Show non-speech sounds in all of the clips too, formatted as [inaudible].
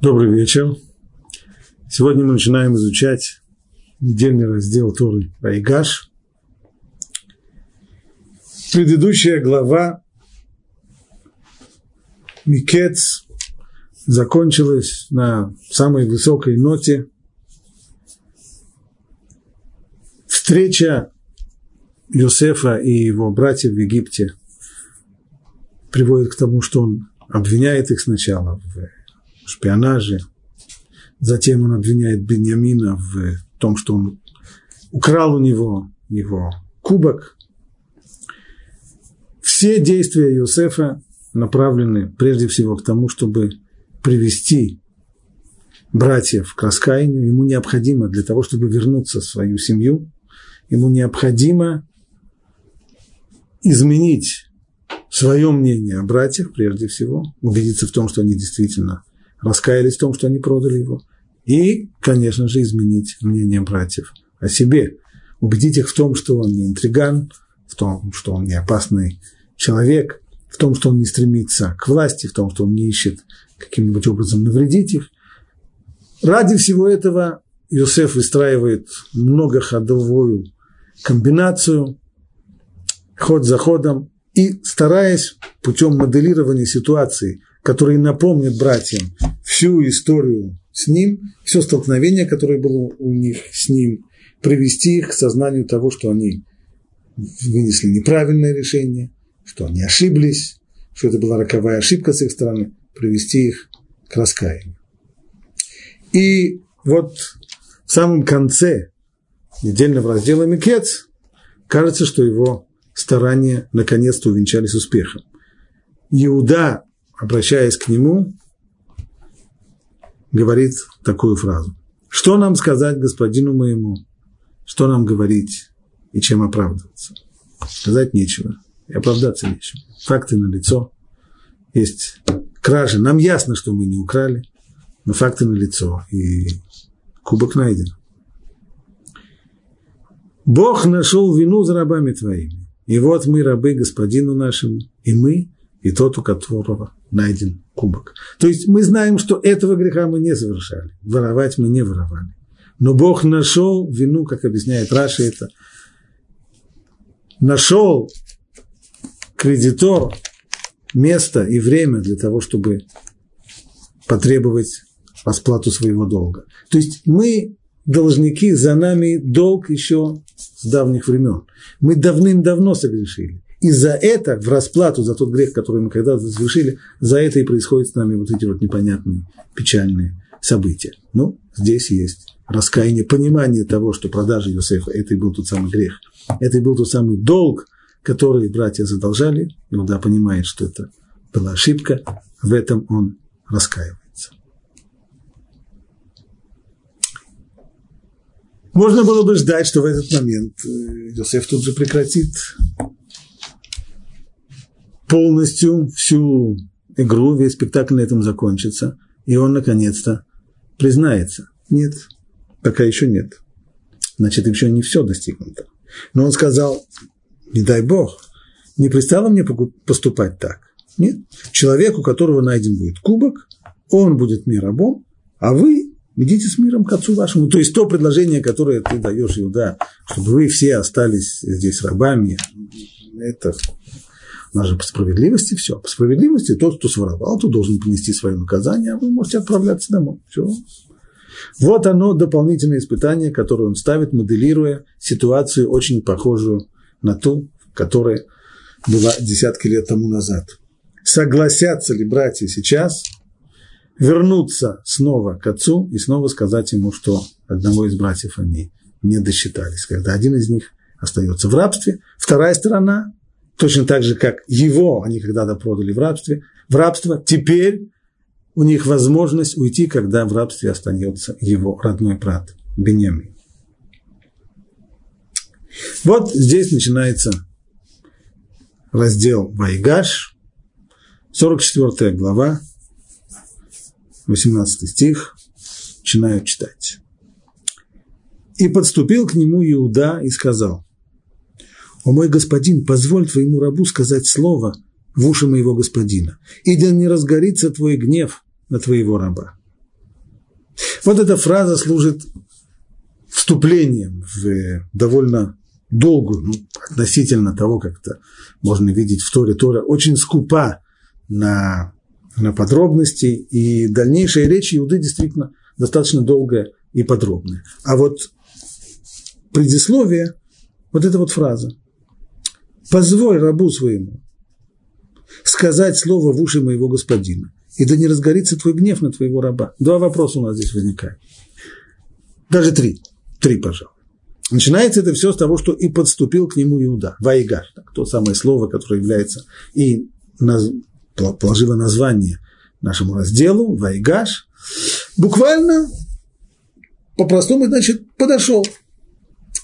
Добрый вечер. Сегодня мы начинаем изучать недельный раздел Торы Райгаш. Предыдущая глава Микец закончилась на самой высокой ноте. Встреча Йосефа и его братьев в Египте приводит к тому, что он обвиняет их сначала в шпионаже, затем он обвиняет Беньямина в том, что он украл у него его кубок. Все действия Иосифа направлены прежде всего к тому, чтобы привести братьев к раскаянию. Ему необходимо для того, чтобы вернуться в свою семью, ему необходимо изменить свое мнение о братьях, прежде всего, убедиться в том, что они действительно раскаялись в том, что они продали его, и, конечно же, изменить мнение братьев о себе, убедить их в том, что он не интриган, в том, что он не опасный человек, в том, что он не стремится к власти, в том, что он не ищет каким-нибудь образом навредить их. Ради всего этого Иосиф выстраивает многоходовую комбинацию, ход за ходом, и стараясь путем моделирования ситуации, которые напомнят братьям всю историю с ним, все столкновение, которое было у них с ним, привести их к сознанию того, что они вынесли неправильное решение, что они ошиблись, что это была роковая ошибка с их стороны, привести их к раскаянию. И вот в самом конце недельного раздела Микец кажется, что его старания наконец-то увенчались успехом. Иуда, обращаясь к нему, говорит такую фразу. Что нам сказать господину моему? Что нам говорить и чем оправдываться? Сказать нечего и оправдаться нечего. Факты на лицо. Есть кражи. Нам ясно, что мы не украли, но факты на лицо и кубок найден. Бог нашел вину за рабами твоими. И вот мы рабы господину нашему, и мы, и тот, у которого найден кубок. То есть мы знаем, что этого греха мы не совершали. Воровать мы не воровали. Но Бог нашел вину, как объясняет Раша это, нашел кредитор место и время для того, чтобы потребовать расплату своего долга. То есть мы должники, за нами долг еще с давних времен. Мы давным-давно согрешили. И за это, в расплату за тот грех, который мы когда-то совершили, за это и происходят с нами вот эти вот непонятные, печальные события. Ну, здесь есть раскаяние, понимание того, что продажа Иосифа – это и был тот самый грех. Это и был тот самый долг, который братья задолжали. Иуда понимает, что это была ошибка. В этом он раскаивается. Можно было бы ждать, что в этот момент э, Иосиф тут же прекратит полностью всю игру, весь спектакль на этом закончится, и он наконец-то признается. Нет, пока еще нет. Значит, еще не все достигнуто. Но он сказал, не дай Бог, не пристало мне поступать так. Нет. Человек, у которого найден будет кубок, он будет мне рабом, а вы идите с миром к отцу вашему. То есть то предложение, которое ты даешь Иуда, чтобы вы все остались здесь рабами, это у нас же по справедливости все. По справедливости тот, кто своровал, тот должен понести свое наказание, а вы можете отправляться домой. Все. Вот оно, дополнительное испытание, которое он ставит, моделируя ситуацию, очень похожую на ту, которая была десятки лет тому назад. Согласятся ли братья сейчас вернуться снова к отцу и снова сказать ему, что одного из братьев они не досчитались, когда один из них остается в рабстве, вторая сторона, точно так же, как его они когда-то продали в рабстве, в рабство, теперь у них возможность уйти, когда в рабстве остается его родной брат Бенемин. Вот здесь начинается раздел Вайгаш, 44 глава, 18 стих, начинаю читать. «И подступил к нему Иуда и сказал, «О мой господин, позволь твоему рабу сказать слово в уши моего господина, и да не разгорится твой гнев на твоего раба». Вот эта фраза служит вступлением в довольно долгую, ну, относительно того, как это можно видеть в Торе. Тора очень скупа на, на подробности, и дальнейшая речь Иуды действительно достаточно долгая и подробная. А вот предисловие, вот эта вот фраза. «Позволь рабу своему сказать слово в уши моего господина, и да не разгорится твой гнев на твоего раба». Два вопроса у нас здесь возникают. Даже три. Три, пожалуй. Начинается это все с того, что и подступил к нему Иуда, Вайгаш, так, то самое слово, которое является и наз, положило название нашему разделу, Вайгаш, буквально, по-простому, значит, подошел.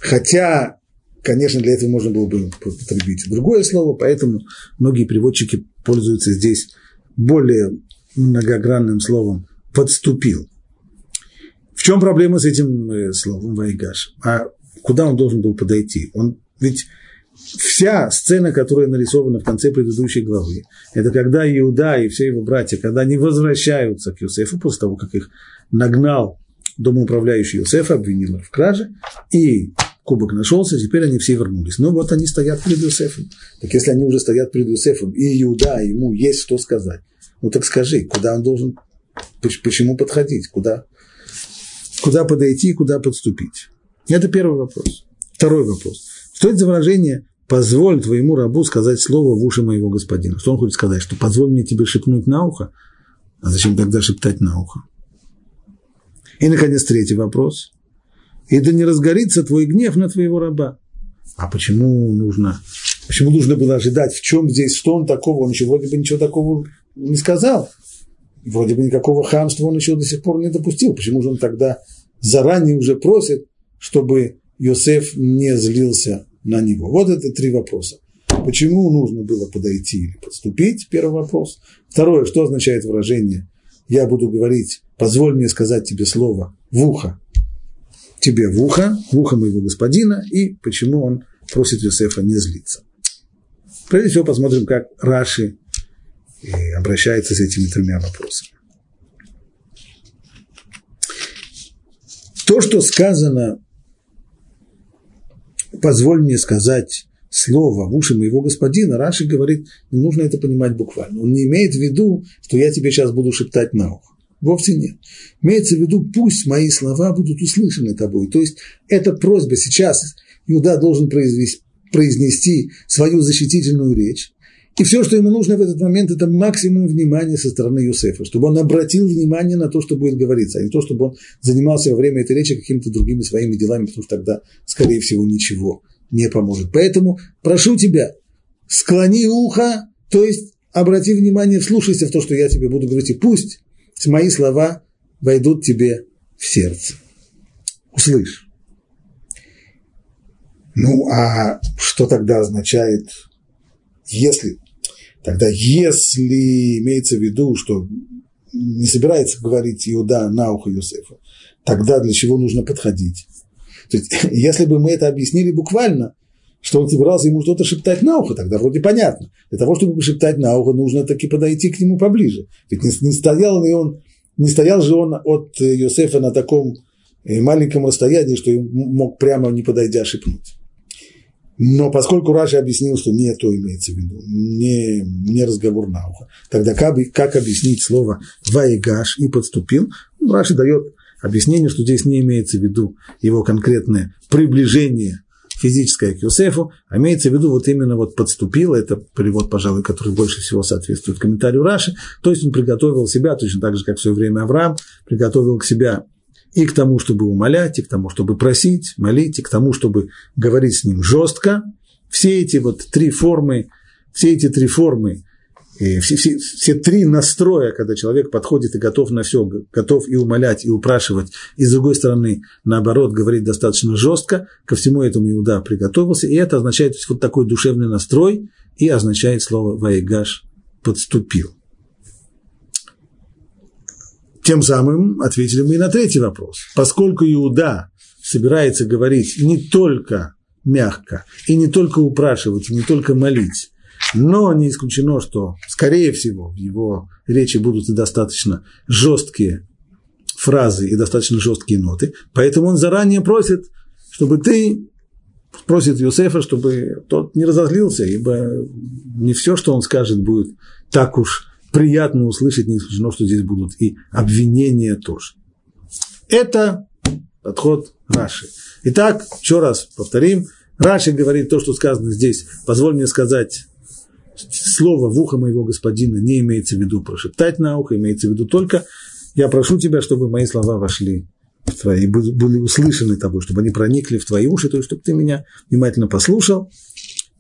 Хотя, конечно, для этого можно было бы употребить другое слово, поэтому многие переводчики пользуются здесь более многогранным словом «подступил». В чем проблема с этим э, словом «вайгаш»? А куда он должен был подойти? Он ведь вся сцена, которая нарисована в конце предыдущей главы, это когда Иуда и все его братья, когда они возвращаются к Иосифу после того, как их нагнал домоуправляющий Иосиф, обвинил в краже, и кубок нашелся, теперь они все вернулись. Ну вот они стоят перед Иосифом. Так если они уже стоят перед Иосифом, и Иуда, ему есть что сказать, ну так скажи, куда он должен, почему подходить, куда, куда подойти, куда подступить. Это первый вопрос. Второй вопрос. Что это за выражение «позволь твоему рабу сказать слово в уши моего господина»? Что он хочет сказать? Что позволь мне тебе шепнуть на ухо? А зачем тогда шептать на ухо? И, наконец, третий вопрос. И да не разгорится твой гнев на твоего раба. А почему нужно, почему нужно было ожидать, в чем здесь, что он такого, он еще вроде бы ничего такого не сказал. Вроде бы никакого хамства он еще до сих пор не допустил. Почему же он тогда заранее уже просит, чтобы Йосеф не злился на него. Вот это три вопроса. Почему нужно было подойти или подступить? Первый вопрос. Второе, что означает выражение «я буду говорить, позволь мне сказать тебе слово в ухо, тебе в ухо, в ухо моего господина, и почему он просит Йосефа не злиться. Прежде всего посмотрим, как Раши э, обращается с этими тремя вопросами. То, что сказано позволь мне сказать слово в уши моего господина, Раши говорит, не нужно это понимать буквально. Он не имеет в виду, что я тебе сейчас буду шептать на ухо. Вовсе нет. Имеется в виду, пусть мои слова будут услышаны тобой. То есть, эта просьба сейчас Иуда должен произнести свою защитительную речь. И все, что ему нужно в этот момент, это максимум внимания со стороны Юсефа, чтобы он обратил внимание на то, что будет говориться, а не то, чтобы он занимался во время этой речи какими-то другими своими делами, потому что тогда, скорее всего, ничего не поможет. Поэтому прошу тебя, склони ухо, то есть обрати внимание, вслушайся в то, что я тебе буду говорить, и пусть мои слова войдут тебе в сердце. Услышь. Ну, а что тогда означает, если Тогда если имеется в виду, что не собирается говорить Иуда на ухо Юсефа, тогда для чего нужно подходить? То есть, [laughs] если бы мы это объяснили буквально, что он собирался ему что-то шептать на ухо, тогда вроде понятно. Для того, чтобы шептать на ухо, нужно таки подойти к нему поближе. Ведь не, не, стоял, ли он, не стоял же он от Йосефа на таком э, маленьком расстоянии, что мог прямо не подойдя шепнуть. Но поскольку Раши объяснил, что не то имеется в виду, не, не разговор на ухо, тогда как, как объяснить слово «ваигаш» и «подступил»? Раши дает объяснение, что здесь не имеется в виду его конкретное приближение физическое к Юсефу, а имеется в виду вот именно вот подступил, это перевод, пожалуй, который больше всего соответствует комментарию Раши, то есть он приготовил себя, точно так же, как в свое время Авраам, приготовил к себя и к тому, чтобы умолять, и к тому, чтобы просить, молить, и к тому, чтобы говорить с ним жестко. Все эти вот три формы, все эти три формы, и все, все, все три настроя, когда человек подходит и готов на все, готов и умолять, и упрашивать, и с другой стороны, наоборот, говорить достаточно жестко, ко всему этому Иуда приготовился, и это означает вот такой душевный настрой, и означает слово «ваигаш» – «подступил». Тем самым ответили мы и на третий вопрос. Поскольку Иуда собирается говорить не только мягко, и не только упрашивать, и не только молить, но не исключено, что, скорее всего, в его речи будут и достаточно жесткие фразы и достаточно жесткие ноты, поэтому он заранее просит, чтобы ты просит Юсефа, чтобы тот не разозлился, ибо не все, что он скажет, будет так уж приятно услышать, не исключено, что здесь будут и обвинения тоже. Это подход Раши. Итак, еще раз повторим. Раши говорит то, что сказано здесь. Позволь мне сказать слово в ухо моего господина не имеется в виду прошептать на ухо, имеется в виду только я прошу тебя, чтобы мои слова вошли в твои, были услышаны тобой, чтобы они проникли в твои уши, то есть чтобы ты меня внимательно послушал.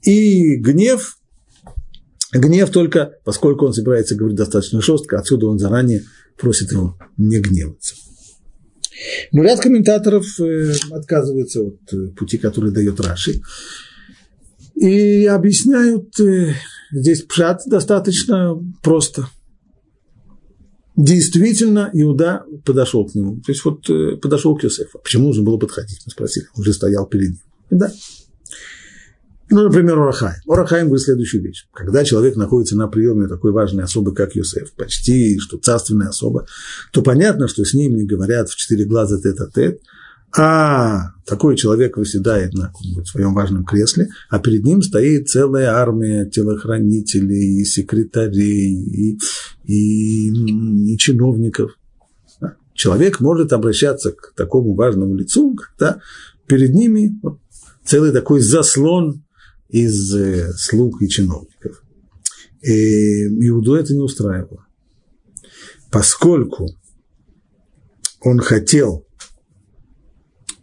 И гнев, гнев только, поскольку он собирается говорить достаточно жестко, отсюда он заранее просит его не гневаться. Но ряд комментаторов э, отказываются от э, пути, который дает Раши, и объясняют э, здесь пшат достаточно просто – действительно Иуда подошел к нему. То есть вот э, подошел к Йосефу. Почему нужно было подходить? Мы спросили. Он уже стоял перед ним. Да. Ну, например, Урахаем. Урахаем говорит следующую вещь. Когда человек находится на приеме такой важной особы, как Йосеф, почти что царственная особа, то понятно, что с ним не говорят в четыре глаза тет-а-тет, а такой человек выседает на своем важном кресле, а перед ним стоит целая армия телохранителей, и секретарей, и, и, и чиновников. Человек может обращаться к такому важному лицу, когда перед ними вот, целый такой заслон из э, слуг и чиновников. И Иуду это не устраивало. Поскольку он хотел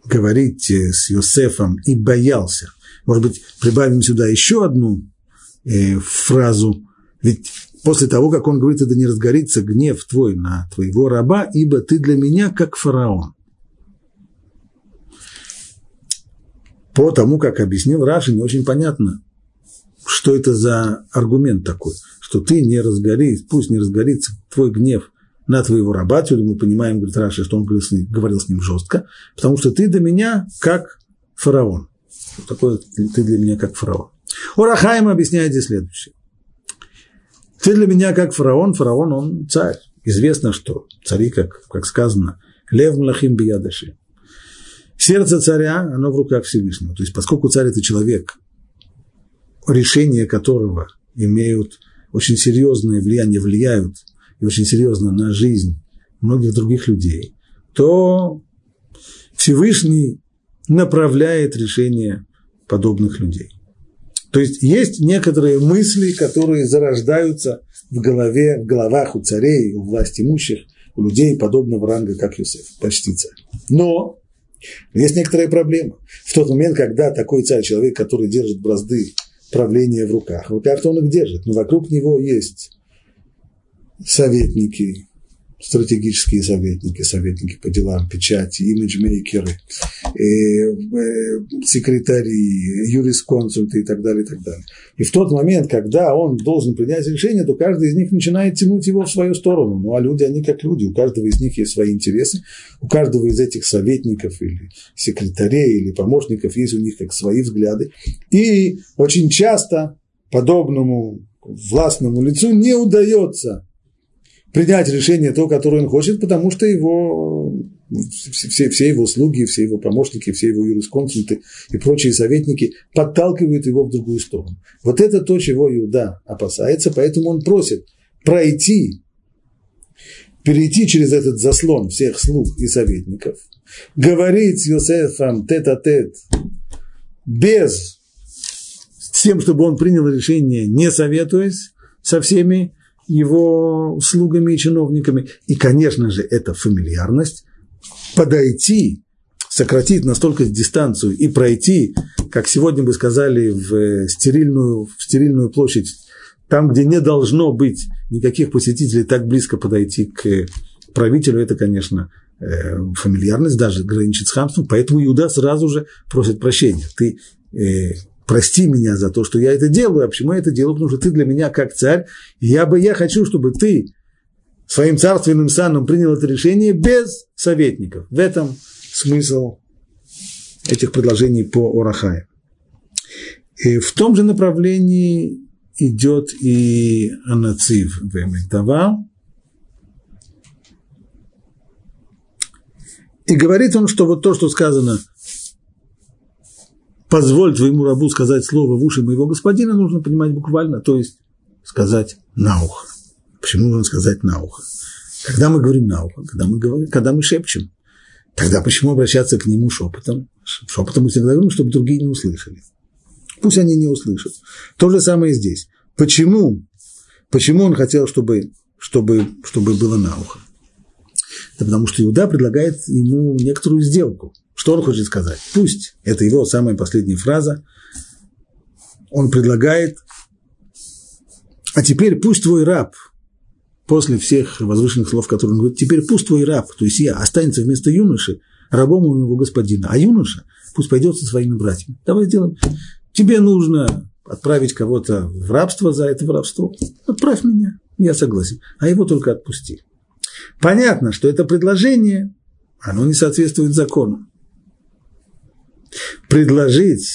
говорить э, с Йосефом и боялся. Может быть, прибавим сюда еще одну э, фразу. Ведь после того, как он говорит, это не разгорится гнев твой на твоего раба, ибо ты для меня как фараон. По тому, как объяснил Раши, не очень понятно, что это за аргумент такой, что ты не разгорись, пусть не разгорится твой гнев на твоего раба, отсюда мы понимаем, говорит Раши, что он говорил с, ним, говорил с ним жестко, потому что ты для меня как фараон. Вот такой ты для меня как фараон. Урахаим объясняет здесь следующее. Ты для меня как фараон, фараон он царь. Известно, что цари, как, как сказано, лев млахим биядаши. Сердце царя, оно в руках Всевышнего. То есть, поскольку царь – это человек, решения которого имеют очень серьезное влияние, влияют и очень серьезно на жизнь многих других людей, то Всевышний направляет решение подобных людей. То есть есть некоторые мысли, которые зарождаются в голове, в головах у царей, у власть имущих, у людей подобного ранга, как Юсеф, почти царь. Но есть некоторая проблема. В тот момент, когда такой царь, человек, который держит бразды правления в руках, в руках-то он их держит, но вокруг него есть советники, стратегические советники, советники по делам печати, имиджмейкеры, э, э, секретари, юрисконсульты и так далее, и так далее. И в тот момент, когда он должен принять решение, то каждый из них начинает тянуть его в свою сторону. Ну, а люди, они как люди, у каждого из них есть свои интересы, у каждого из этих советников или секретарей или помощников есть у них как свои взгляды. И очень часто подобному властному лицу не удается принять решение то, которое он хочет, потому что его, все, все его слуги, все его помощники, все его юрисконсульты и прочие советники подталкивают его в другую сторону. Вот это то, чего Иуда опасается, поэтому он просит пройти, перейти через этот заслон всех слуг и советников, говорить с Йосефом тет-а-тет, без с тем, чтобы он принял решение, не советуясь со всеми его слугами и чиновниками. И, конечно же, эта фамильярность подойти, сократить настолько дистанцию и пройти, как сегодня бы сказали, в стерильную, в стерильную площадь, там, где не должно быть никаких посетителей, так близко подойти к правителю, это, конечно, э, фамильярность, даже граничит с хамством, поэтому Иуда сразу же просит прощения. Ты э, прости меня за то, что я это делаю. А почему я это делаю? Потому что ты для меня как царь. И я бы, я хочу, чтобы ты своим царственным саном принял это решение без советников. В этом смысл этих предложений по Орахае. И в том же направлении идет и Анацив Вемектава. И говорит он, что вот то, что сказано, позволь твоему рабу сказать слово в уши моего господина, нужно понимать буквально, то есть сказать на ухо. Почему нужно сказать на ухо? Когда мы говорим на ухо, когда мы, говорим, когда мы шепчем, тогда почему обращаться к нему шепотом? Шепотом мы всегда говорим, чтобы другие не услышали. Пусть они не услышат. То же самое и здесь. Почему? Почему он хотел, чтобы, чтобы, чтобы было на ухо? Это потому что Иуда предлагает ему некоторую сделку. Что он хочет сказать? Пусть, это его самая последняя фраза, он предлагает, а теперь пусть твой раб, после всех возвышенных слов, которые он говорит, теперь пусть твой раб, то есть я, останется вместо юноши рабом у его господина, а юноша пусть пойдет со своими братьями. Давай сделаем. Тебе нужно отправить кого-то в рабство за это воровство. Отправь меня, я согласен. А его только отпусти. Понятно, что это предложение, оно не соответствует закону. Предложить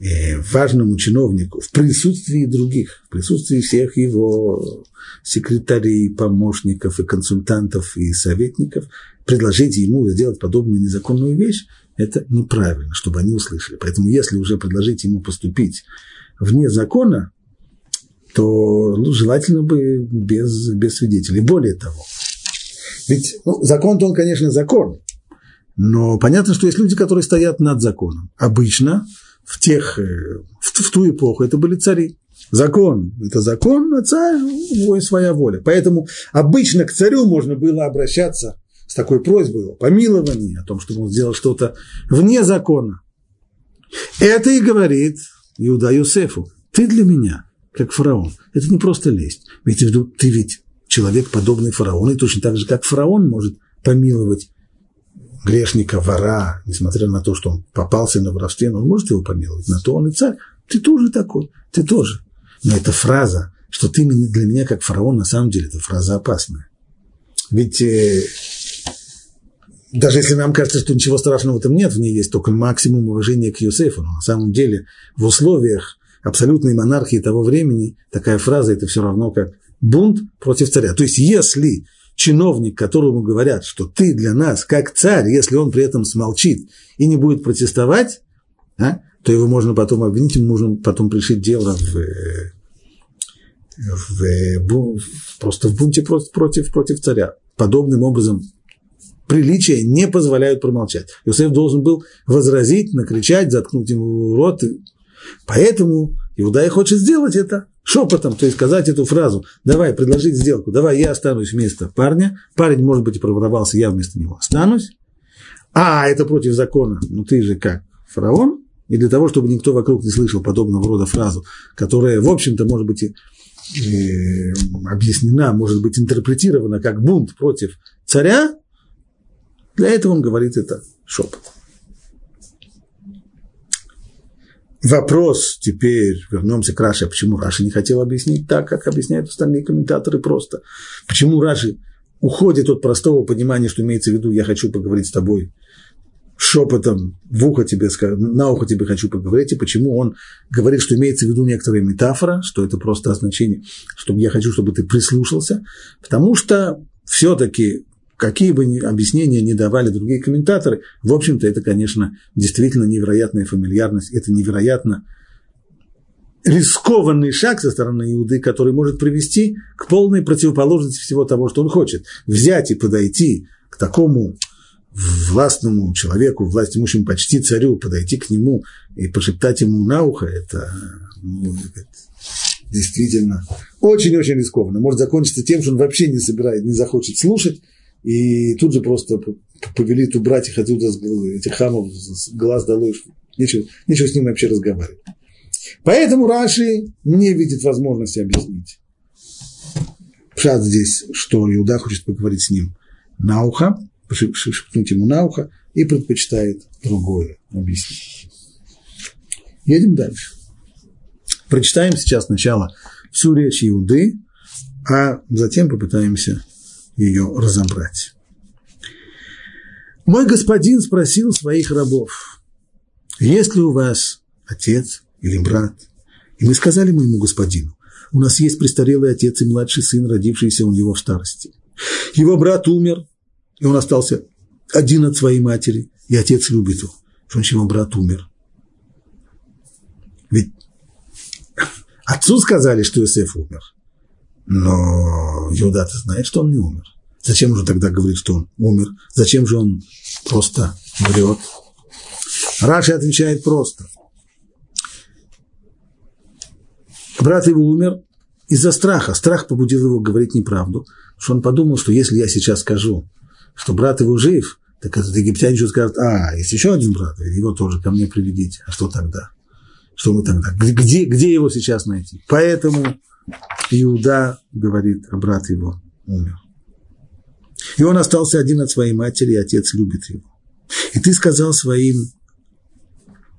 э, важному чиновнику в присутствии других, в присутствии всех его секретарей, помощников и консультантов и советников, предложить ему сделать подобную незаконную вещь, это неправильно, чтобы они услышали. Поэтому если уже предложить ему поступить вне закона, то ну, желательно бы без, без свидетелей. Более того, ведь ну, закон-то он, конечно, закон, но понятно, что есть люди, которые стоят над законом. Обычно в, тех, э, в, в ту эпоху это были цари. Закон – это закон, а царь – своя воля. Поэтому обычно к царю можно было обращаться с такой просьбой о помиловании, о том, чтобы он сделал что-то вне закона. Это и говорит Иуда Юсефу, ты для меня как фараон. Это не просто лесть. Ведь ты ведь человек, подобный фараону, и точно так же, как фараон может помиловать грешника, вора, несмотря на то, что он попался на воровстве, он может его помиловать, на то он и царь. Ты тоже такой, ты тоже. Но эта фраза, что ты для меня как фараон, на самом деле, это фраза опасная. Ведь э, даже если нам кажется, что ничего страшного в этом нет, в ней есть только максимум уважения к Юсефу, но на самом деле в условиях абсолютной монархии того времени такая фраза – это все равно как бунт против царя. То есть если чиновник, которому говорят, что ты для нас как царь, если он при этом смолчит и не будет протестовать, а, то его можно потом обвинить, ему можно потом пришить дело в, в, в, просто в бунте против, против, против царя. Подобным образом приличия не позволяют промолчать. Иосиф должен был возразить, накричать, заткнуть ему рот. Поэтому Иуда и хочет сделать это шепотом, то есть сказать эту фразу, давай, предложить сделку, давай, я останусь вместо парня, парень, может быть, и проворовался, я вместо него останусь, а, это против закона, ну ты же как, фараон, и для того, чтобы никто вокруг не слышал подобного рода фразу, которая, в общем-то, может быть, и, и объяснена, может быть, интерпретирована как бунт против царя, для этого он говорит это шепот. Вопрос теперь, вернемся к Раше, почему Раши не хотел объяснить так, как объясняют остальные комментаторы просто. Почему Раши уходит от простого понимания, что имеется в виду, я хочу поговорить с тобой шепотом в ухо тебе, на ухо тебе хочу поговорить, и почему он говорит, что имеется в виду некоторая метафора, что это просто означение, что я хочу, чтобы ты прислушался, потому что все-таки какие бы объяснения ни давали другие комментаторы, в общем-то, это, конечно, действительно невероятная фамильярность, это невероятно рискованный шаг со стороны Иуды, который может привести к полной противоположности всего того, что он хочет. Взять и подойти к такому властному человеку, власть имущему почти царю, подойти к нему и пошептать ему на ухо, это, ну, действительно очень-очень рискованно. Может закончиться тем, что он вообще не собирает, не захочет слушать, и тут же просто повелит убрать их отсюда, этих хамов, с глаз долой, нечего, нечего с ним вообще разговаривать. Поэтому Раши не видит возможности объяснить. Пшат здесь, что Иуда хочет поговорить с ним на ухо, шепнуть ему на ухо, и предпочитает другое объяснение. Едем дальше. Прочитаем сейчас сначала всю речь Иуды, а затем попытаемся ее разобрать. Мой господин спросил своих рабов, есть ли у вас отец или брат? И мы сказали моему господину, у нас есть престарелый отец и младший сын, родившийся у него в старости. Его брат умер, и он остался один от своей матери, и отец любит его, что его брат умер. Ведь отцу сказали, что Иосиф умер. Но Иуда-то знает, что он не умер. Зачем же тогда говорит, что он умер? Зачем же он просто врет? Раши отвечает просто. Брат его умер из-за страха. Страх побудил его говорить неправду, что он подумал, что если я сейчас скажу, что брат его жив, так этот египтянин еще скажет, а, есть еще один брат, его тоже ко мне приведите. А что тогда? Что мы тогда? Где, где его сейчас найти? Поэтому Иуда говорит, а брат его умер. И он остался один от своей матери, и отец любит его. И ты сказал своим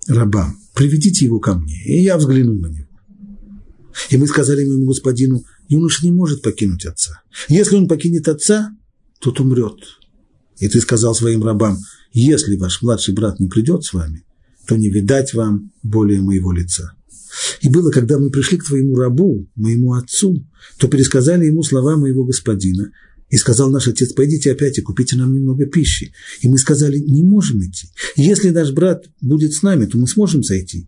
рабам, приведите его ко мне, и я взгляну на него. И мы сказали моему господину, юноша не может покинуть отца. Если он покинет отца, тот умрет. И ты сказал своим рабам, если ваш младший брат не придет с вами, то не видать вам более моего лица. И было, когда мы пришли к твоему рабу, моему отцу, то пересказали ему слова моего господина, и сказал наш отец, пойдите опять и купите нам немного пищи. И мы сказали, не можем идти. Если наш брат будет с нами, то мы сможем зайти.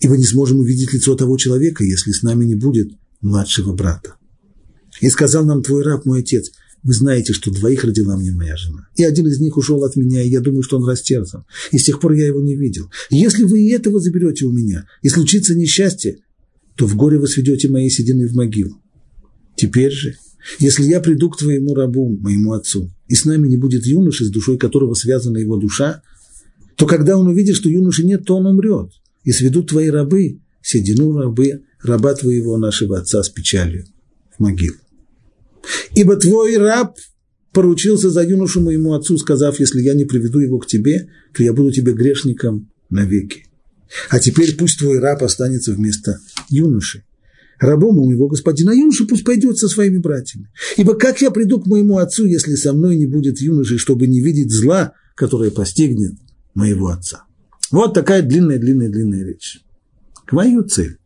Ибо не сможем увидеть лицо того человека, если с нами не будет младшего брата. И сказал нам твой раб, мой отец, вы знаете, что двоих родила мне моя жена. И один из них ушел от меня, и я думаю, что он растерзан. И с тех пор я его не видел. Если вы и этого заберете у меня, и случится несчастье, то в горе вы сведете мои седины в могилу. Теперь же если я приду к твоему рабу, моему отцу, и с нами не будет юноши, с душой которого связана его душа, то когда он увидит, что юноши нет, то он умрет. И сведут твои рабы, седину рабы, раба твоего нашего отца с печалью в могилу. Ибо твой раб поручился за юношу моему отцу, сказав, если я не приведу его к тебе, то я буду тебе грешником навеки. А теперь пусть твой раб останется вместо юноши, рабом у моего господина, юноша пусть пойдет со своими братьями. Ибо как я приду к моему отцу, если со мной не будет юноши, чтобы не видеть зла, которое постигнет моего отца? Вот такая длинная-длинная-длинная речь. К мою цель.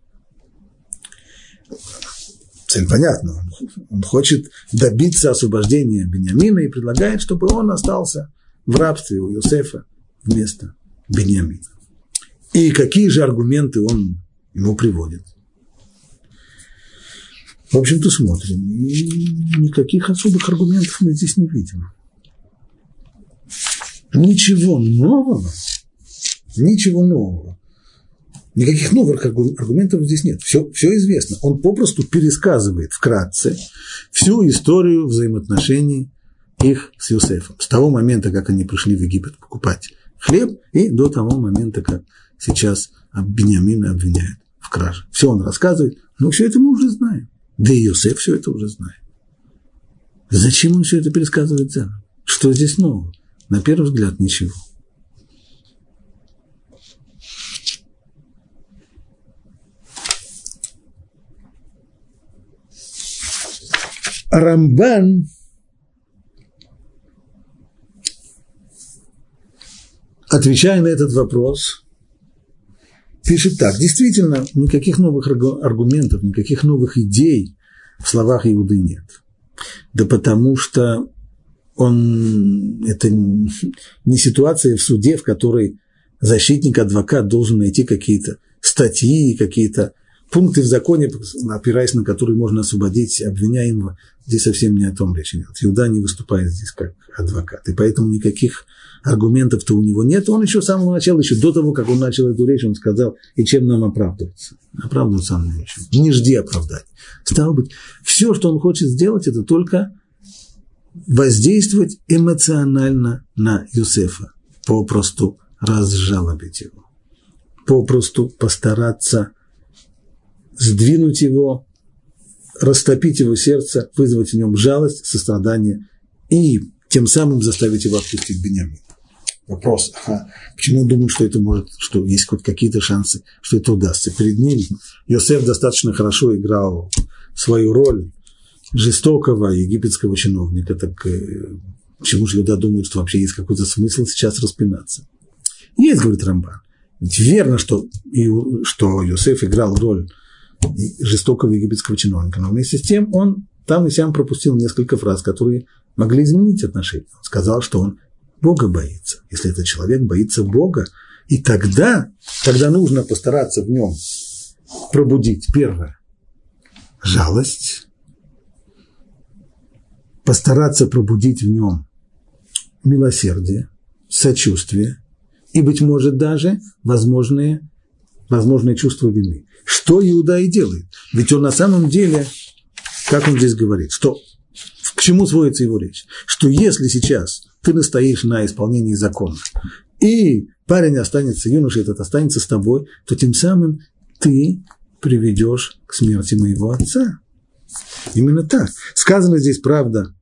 Цель понятна. Он хочет добиться освобождения Бениамина и предлагает, чтобы он остался в рабстве у Иосифа вместо Бениамина. И какие же аргументы он ему приводит? В общем-то, смотрим. И никаких особых аргументов мы здесь не видим. Ничего нового, ничего нового. Никаких новых аргументов здесь нет. Все, все известно. Он попросту пересказывает вкратце всю историю взаимоотношений их с Юсефом. С того момента, как они пришли в Египет покупать хлеб, и до того момента, как сейчас Бениамина обвиняют в краже. Все он рассказывает, но все это мы уже знаем. Да и Йосеф все это уже знает. Зачем он все это пересказывает заново? Что здесь нового? На первый взгляд ничего. Рамбан отвечая на этот вопрос, пишет так. Действительно, никаких новых аргументов, никаких новых идей в словах Иуды нет. Да потому что он, это не ситуация в суде, в которой защитник, адвокат должен найти какие-то статьи, какие-то пункты в законе, опираясь на которые можно освободить обвиняемого. Здесь совсем не о том речь идет. Иуда не выступает здесь как адвокат. И поэтому никаких аргументов-то у него нет. Он еще с самого начала, еще до того, как он начал эту речь, он сказал, и чем нам оправдываться? Оправдываться нам нечем. Не жди оправдать. Стало быть, все, что он хочет сделать, это только воздействовать эмоционально на Юсефа, попросту разжалобить его, попросту постараться сдвинуть его, растопить его сердце, вызвать в нем жалость, сострадание и тем самым заставить его отпустить Бениамина вопрос, а почему думает, что это может, что есть хоть какие-то шансы, что это удастся. Перед ним Йосеф достаточно хорошо играл свою роль жестокого египетского чиновника, так э, почему же Иуда думает, что вообще есть какой-то смысл сейчас распинаться? Есть, говорит Рамбан. Ведь верно, что, что Йосеф играл роль жестокого египетского чиновника, но вместе с тем он там и сям пропустил несколько фраз, которые могли изменить отношения. Он сказал, что он Бога боится, если этот человек боится Бога, и тогда, тогда нужно постараться в нем пробудить первое – жалость, постараться пробудить в нем милосердие, сочувствие и, быть может, даже возможные, возможные чувства вины. Что Иуда и делает? Ведь он на самом деле, как он здесь говорит, что к чему сводится его речь? Что если сейчас ты настоишь на исполнении закона, и парень останется, юноша этот останется с тобой, то тем самым ты приведешь к смерти моего отца. Именно так. Сказано здесь правда.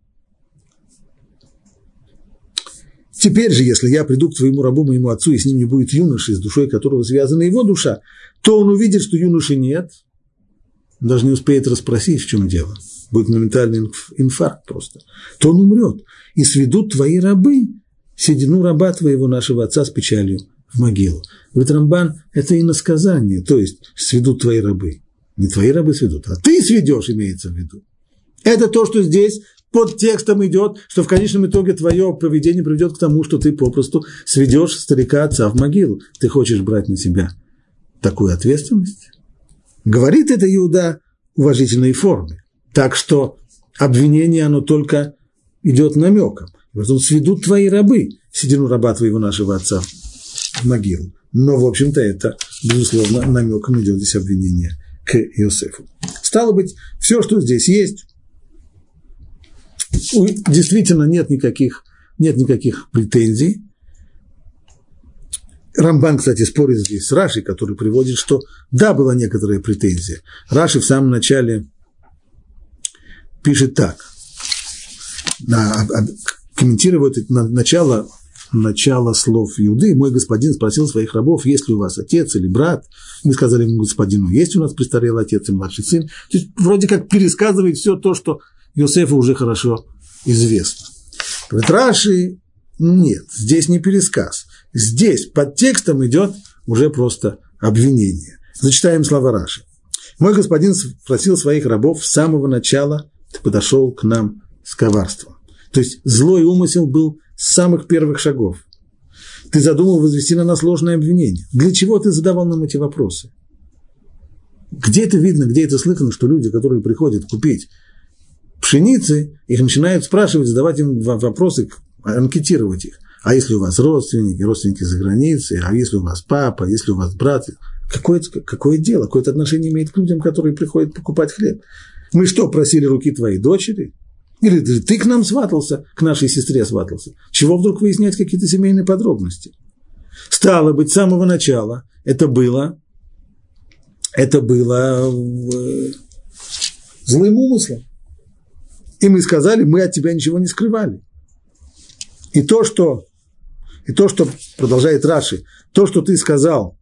Теперь же, если я приду к твоему рабу, моему отцу, и с ним не будет юноши, с душой которого связана его душа, то он увидит, что юноши нет, даже не успеет расспросить, в чем дело. Будет моментальный инфаркт просто. То он умрет. И сведут твои рабы седину раба твоего, нашего отца, с печалью в могилу. Говорит Рамбан, это иносказание, то есть сведут твои рабы. Не твои рабы сведут, а ты сведешь, имеется в виду. Это то, что здесь под текстом идет, что в конечном итоге твое поведение приведет к тому, что ты попросту сведешь старика отца в могилу. Ты хочешь брать на себя такую ответственность? Говорит это Иуда уважительной форме. Так что обвинение, оно только идет намеком. Потом сведут твои рабы, седину раба твоего нашего отца в могилу. Но, в общем-то, это, безусловно, намеком идет здесь обвинение к Иосифу. Стало быть, все, что здесь есть, действительно нет никаких, нет никаких претензий. Рамбан, кстати, спорит здесь с Рашей, который приводит, что да, была некоторая претензия. Раши в самом начале пишет так, комментирует начало, начало слов Иуды, мой господин спросил своих рабов, есть ли у вас отец или брат. Мы сказали ему господину, есть у нас престарелый отец и младший сын. То есть вроде как пересказывает все то, что Иосифу уже хорошо известно. Говорит, Раши, нет, здесь не пересказ. Здесь под текстом идет уже просто обвинение. Зачитаем слова Раши. Мой господин спросил своих рабов с самого начала, ты подошел к нам с коварством. То есть злой умысел был с самых первых шагов. Ты задумал возвести на нас ложное обвинение. Для чего ты задавал нам эти вопросы? Где это видно, где это слыхано, что люди, которые приходят купить пшеницы, их начинают спрашивать, задавать им вопросы, анкетировать их. А если у вас родственники, родственники за границей, а если у вас папа, если у вас брат, какое, какое дело, какое это отношение имеет к людям, которые приходят покупать хлеб? Мы что, просили руки твоей дочери? Или ты к нам сватался, к нашей сестре сватался? Чего вдруг выяснять какие-то семейные подробности? Стало быть, с самого начала это было, это было э, злым умыслом. И мы сказали, мы от тебя ничего не скрывали. И то, что, и то, что продолжает Раши, то, что ты сказал,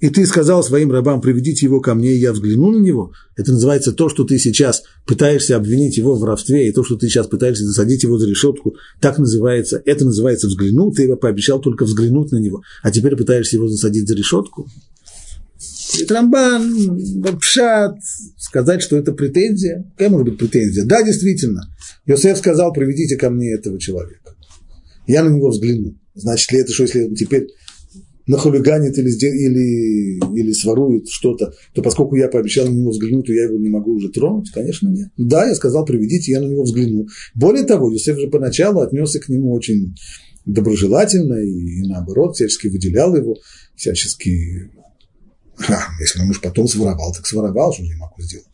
и ты сказал своим рабам, приведите его ко мне, и я взгляну на него, это называется то, что ты сейчас пытаешься обвинить его в воровстве, и то, что ты сейчас пытаешься засадить его за решетку, так называется, это называется взглянуть, ты его пообещал только взглянуть на него, а теперь пытаешься его засадить за решетку. Трамбан, Пшат, сказать, что это претензия. Какая может быть претензия? Да, действительно. Йосеф сказал, приведите ко мне этого человека. Я на него взгляну. Значит ли это, что если он теперь нахулиганит или, или, или сворует что-то, то поскольку я пообещал на него взглянуть, то я его не могу уже тронуть? Конечно, нет. Да, я сказал, приведите, я на него взгляну. Более того, Юсеф же поначалу отнесся к нему очень доброжелательно и, и наоборот, всячески выделял его, всячески а, если он уж потом своровал, так своровал, что же я могу сделать?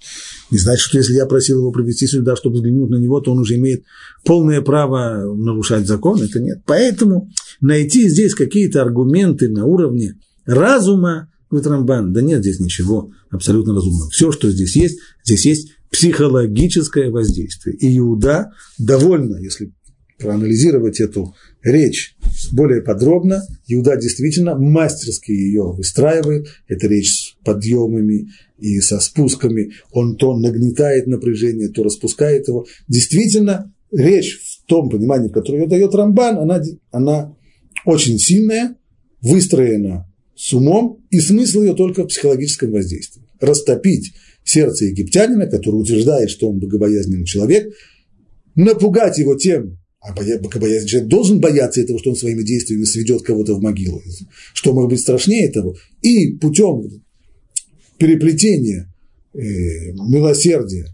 Не значит, что если я просил его привести сюда, чтобы взглянуть на него, то он уже имеет полное право нарушать закон. Это нет. Поэтому найти здесь какие-то аргументы на уровне разума, говорит Рамбан, да нет здесь ничего абсолютно разумного. Все, что здесь есть, здесь есть психологическое воздействие. И Иуда довольно, если проанализировать эту речь более подробно, Иуда действительно мастерски ее выстраивает. Это речь с подъемами и со спусками. Он то нагнетает напряжение, то распускает его. Действительно, речь в том понимании, которое ее дает Рамбан, она, она очень сильная, выстроена с умом, и смысл ее только в психологическом воздействии. Растопить сердце египтянина, который утверждает, что он богобоязненный человек, напугать его тем, А боязнь человек должен бояться этого, что он своими действиями сведет кого-то в могилу. Что может быть страшнее того? И путем переплетения э, милосердия,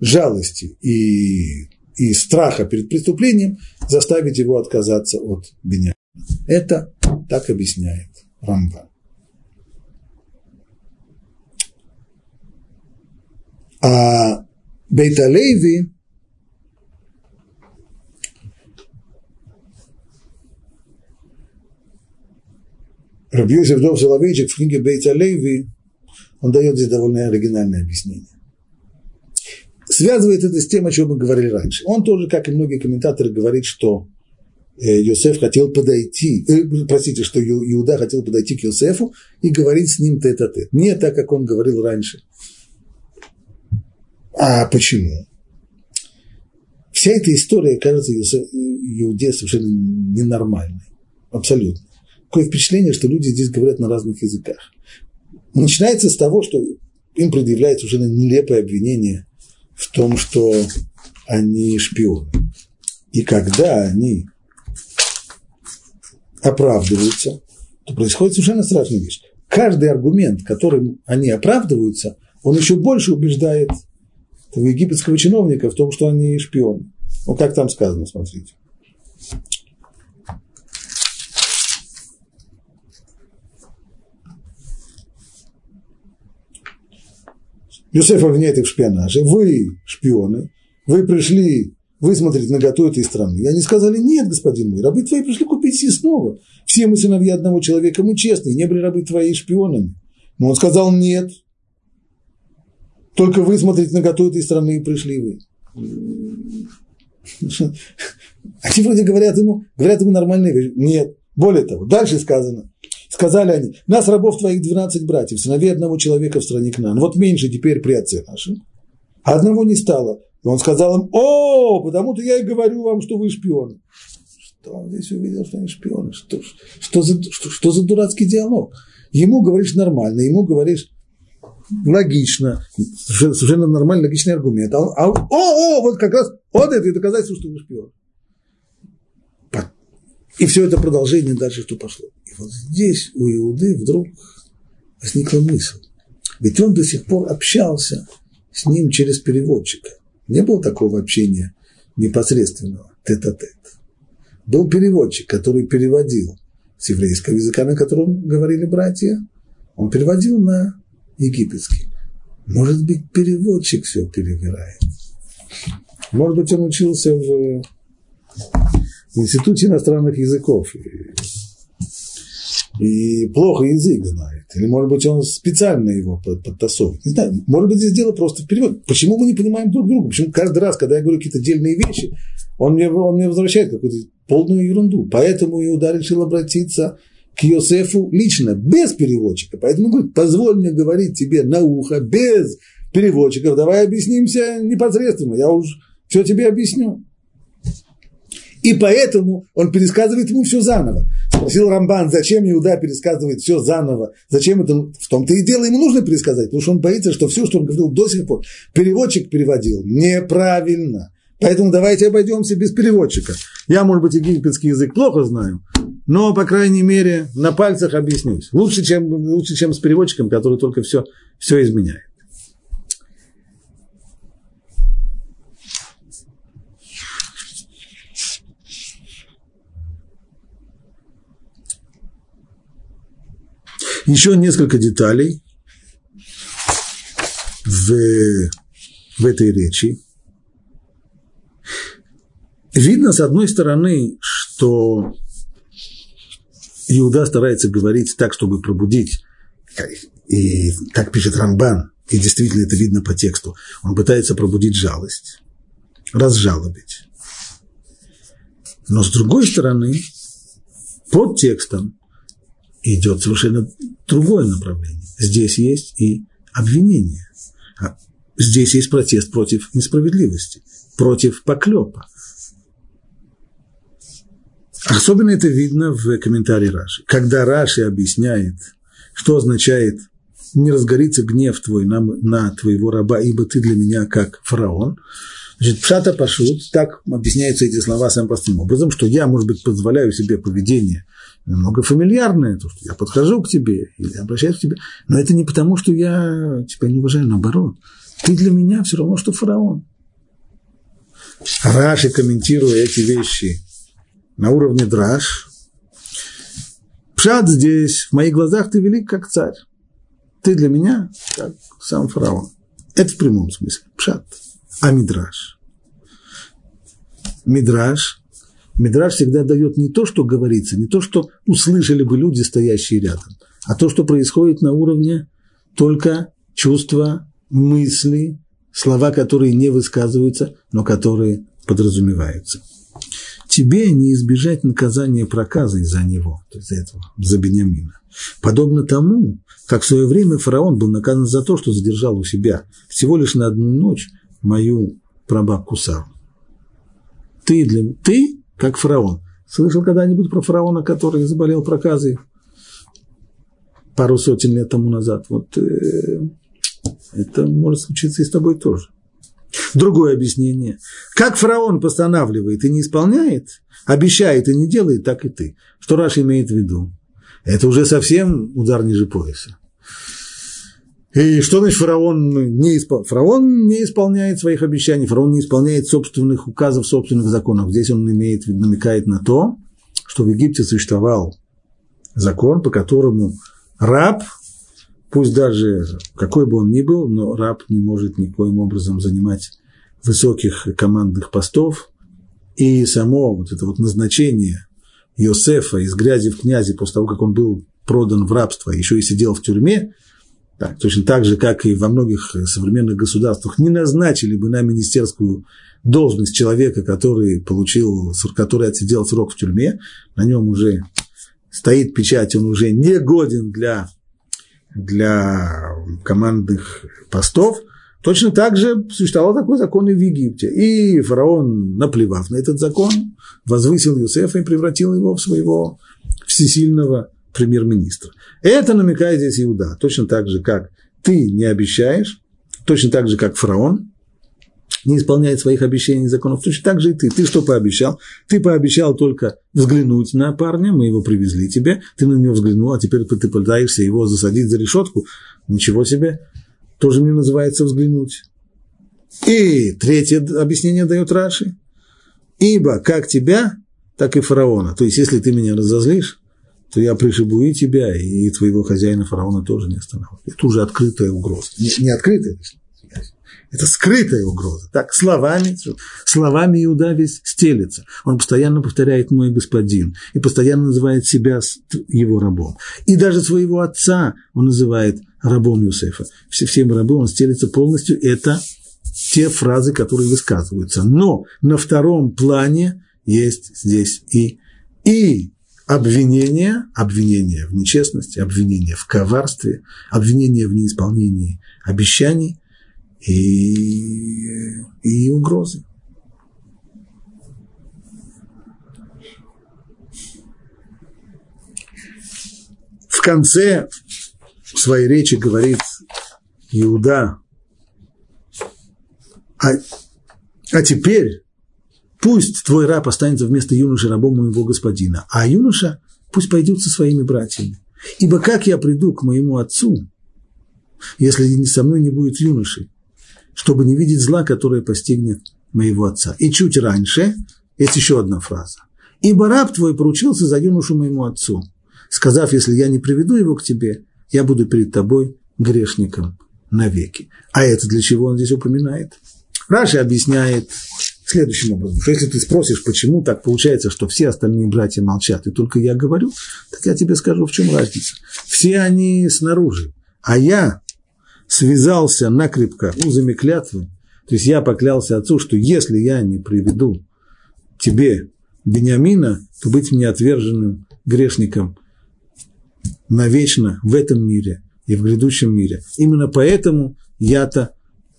жалости и, и страха перед преступлением заставить его отказаться от Беня. Это так объясняет Рамбан. А Бейталейви Рабьёсиф Дов Соловейчик в книге Бейта Леви, он дает здесь довольно оригинальное объяснение. Связывает это с тем, о чем мы говорили раньше. Он тоже, как и многие комментаторы, говорит, что э, Йосеф хотел подойти, э, простите, что Иуда хотел подойти к Йосефу и говорить с ним тет-а-тет. Не так, как он говорил раньше. А почему? Вся эта история кажется Иуде совершенно ненормальной. Абсолютно такое впечатление, что люди здесь говорят на разных языках. Начинается с того, что им предъявляется уже нелепое обвинение в том, что они шпионы. И когда они оправдываются, то происходит совершенно страшная вещь. Каждый аргумент, которым они оправдываются, он еще больше убеждает египетского чиновника в том, что они шпионы. Вот как там сказано, смотрите. Юсеф обвиняет их в шпионаже. Вы шпионы, вы пришли высмотреть наготу этой страны. И они сказали, нет, господин мой, рабы твои пришли купить снова. Все мы сыновья одного человека, мы честные, не были рабы твои шпионами. Но он сказал, нет, только высмотреть наготу этой страны и пришли вы. Они вроде говорят ему, говорят ему нормальные вещи. Нет. Более того, дальше сказано, Сказали они, нас рабов твоих 12 братьев, сыновей одного человека в стране Кнан. Вот меньше теперь при отце нашем. А одного не стало. И он сказал им, о, потому-то я и говорю вам, что вы шпионы. Что он здесь увидел, что они шпионы? Что, что, за, что, что за дурацкий диалог? Ему говоришь нормально, ему говоришь логично, совершенно нормальный, логичный аргумент. А, а о, о, вот как раз вот это и доказательство, что вы шпион. И все это продолжение дальше что пошло. Вот здесь у Иуды вдруг возникла мысль. Ведь он до сих пор общался с ним через переводчика. Не было такого общения непосредственного, тет-а-тет. Был переводчик, который переводил с еврейского языка, на котором говорили братья, он переводил на египетский. Может быть, переводчик все перевирает. Может быть, он учился в в Институте иностранных языков. И, плохо язык знает. Или, может быть, он специально его подтасовывает. Не знаю, может быть, здесь дело просто в переводе. Почему мы не понимаем друг друга? Почему каждый раз, когда я говорю какие-то отдельные вещи, он мне, он мне возвращает какую-то полную ерунду. Поэтому Иуда решил обратиться к Йосефу лично, без переводчика. Поэтому говорит, позволь мне говорить тебе на ухо, без переводчиков. Давай объяснимся непосредственно. Я уж все тебе объясню. И поэтому он пересказывает ему все заново. Спросил Рамбан, зачем Иуда пересказывает все заново? Зачем это? В том-то и дело ему нужно пересказать, потому что он боится, что все, что он говорил до сих пор, переводчик переводил неправильно. Поэтому давайте обойдемся без переводчика. Я, может быть, египетский язык плохо знаю, но, по крайней мере, на пальцах объяснюсь. Лучше, чем, лучше, чем с переводчиком, который только все, все изменяет. Еще несколько деталей в, в этой речи. Видно, с одной стороны, что Иуда старается говорить так, чтобы пробудить, и так пишет Рамбан, и действительно это видно по тексту, он пытается пробудить жалость, разжалобить. Но с другой стороны, под текстом идет совершенно другое направление. Здесь есть и обвинение. А здесь есть протест против несправедливости, против поклепа. Особенно это видно в комментарии Раши. Когда Раши объясняет, что означает «не разгорится гнев твой на, на твоего раба, ибо ты для меня как фараон», Значит, пшата пашут, так объясняются эти слова самым простым образом, что я, может быть, позволяю себе поведение немного фамильярное, то, что я подхожу к тебе или обращаюсь к тебе, но это не потому, что я тебя не уважаю, наоборот. Ты для меня все равно, что фараон. Раши, комментируя эти вещи на уровне драж, Пшат здесь, в моих глазах ты велик, как царь. Ты для меня, как сам фараон. Это в прямом смысле. Пшат. А мидраж? Мидраж. Мидраж всегда дает не то, что говорится, не то, что услышали бы люди, стоящие рядом, а то, что происходит на уровне только чувства, мысли, слова, которые не высказываются, но которые подразумеваются тебе не избежать наказания проказа из-за него, то есть за этого, за Бениамина. Подобно тому, как в свое время фараон был наказан за то, что задержал у себя всего лишь на одну ночь мою прабабку Сару. Ты, для, ты, как фараон, слышал когда-нибудь про фараона, который заболел проказой пару сотен лет тому назад? Вот э, это может случиться и с тобой тоже. Другое объяснение. Как фараон постанавливает и не исполняет, обещает и не делает, так и ты. Что Раш имеет в виду? Это уже совсем удар ниже пояса. И что значит фараон не, испол... фараон не исполняет своих обещаний, фараон не исполняет собственных указов, собственных законов. Здесь он имеет, намекает на то, что в Египте существовал закон, по которому раб пусть даже какой бы он ни был, но раб не может никоим образом занимать высоких командных постов, и само вот это вот назначение Иосифа из грязи в князи после того, как он был продан в рабство, еще и сидел в тюрьме, так, точно так же, как и во многих современных государствах, не назначили бы на министерскую должность человека, который получил, который отсидел срок в тюрьме, на нем уже стоит печать, он уже не годен для для командных постов, точно так же существовал такой закон и в Египте. И фараон, наплевав на этот закон, возвысил Юсефа и превратил его в своего всесильного премьер-министра. Это намекает здесь Иуда, точно так же, как ты не обещаешь, точно так же, как фараон не исполняет своих обещаний и законов, точно так же и ты. Ты что пообещал? Ты пообещал только взглянуть на парня, мы его привезли тебе, ты на него взглянул, а теперь ты пытаешься его засадить за решетку. Ничего себе, тоже мне называется взглянуть. И третье объяснение дает Раши. Ибо как тебя, так и фараона. То есть, если ты меня разозлишь, то я пришибу и тебя, и твоего хозяина фараона тоже не остановлю. Это уже открытая угроза. Не, не открытая, это скрытая угроза. Так, словами, словами Иуда весь стелится. Он постоянно повторяет «мой господин» и постоянно называет себя его рабом. И даже своего отца он называет рабом Юсефа. Все, все рабы, он стелится полностью. Это те фразы, которые высказываются. Но на втором плане есть здесь и, и обвинение, обвинение в нечестности, обвинение в коварстве, обвинение в неисполнении обещаний, и, и угрозы. В конце своей речи говорит Иуда, а, а теперь пусть твой раб останется вместо юноши рабом моего господина, а юноша пусть пойдет со своими братьями. Ибо как я приду к моему отцу, если со мной не будет юноши, чтобы не видеть зла, которое постигнет моего отца. И чуть раньше есть еще одна фраза. «Ибо раб твой поручился за юношу моему отцу, сказав, если я не приведу его к тебе, я буду перед тобой грешником навеки». А это для чего он здесь упоминает? Раши объясняет следующим образом, что если ты спросишь, почему так получается, что все остальные братья молчат, и только я говорю, так я тебе скажу, в чем разница. Все они снаружи, а я связался накрепко узами клятвы, то есть я поклялся отцу, что если я не приведу тебе Бениамина, то быть мне отверженным грешником навечно в этом мире и в грядущем мире. Именно поэтому я-то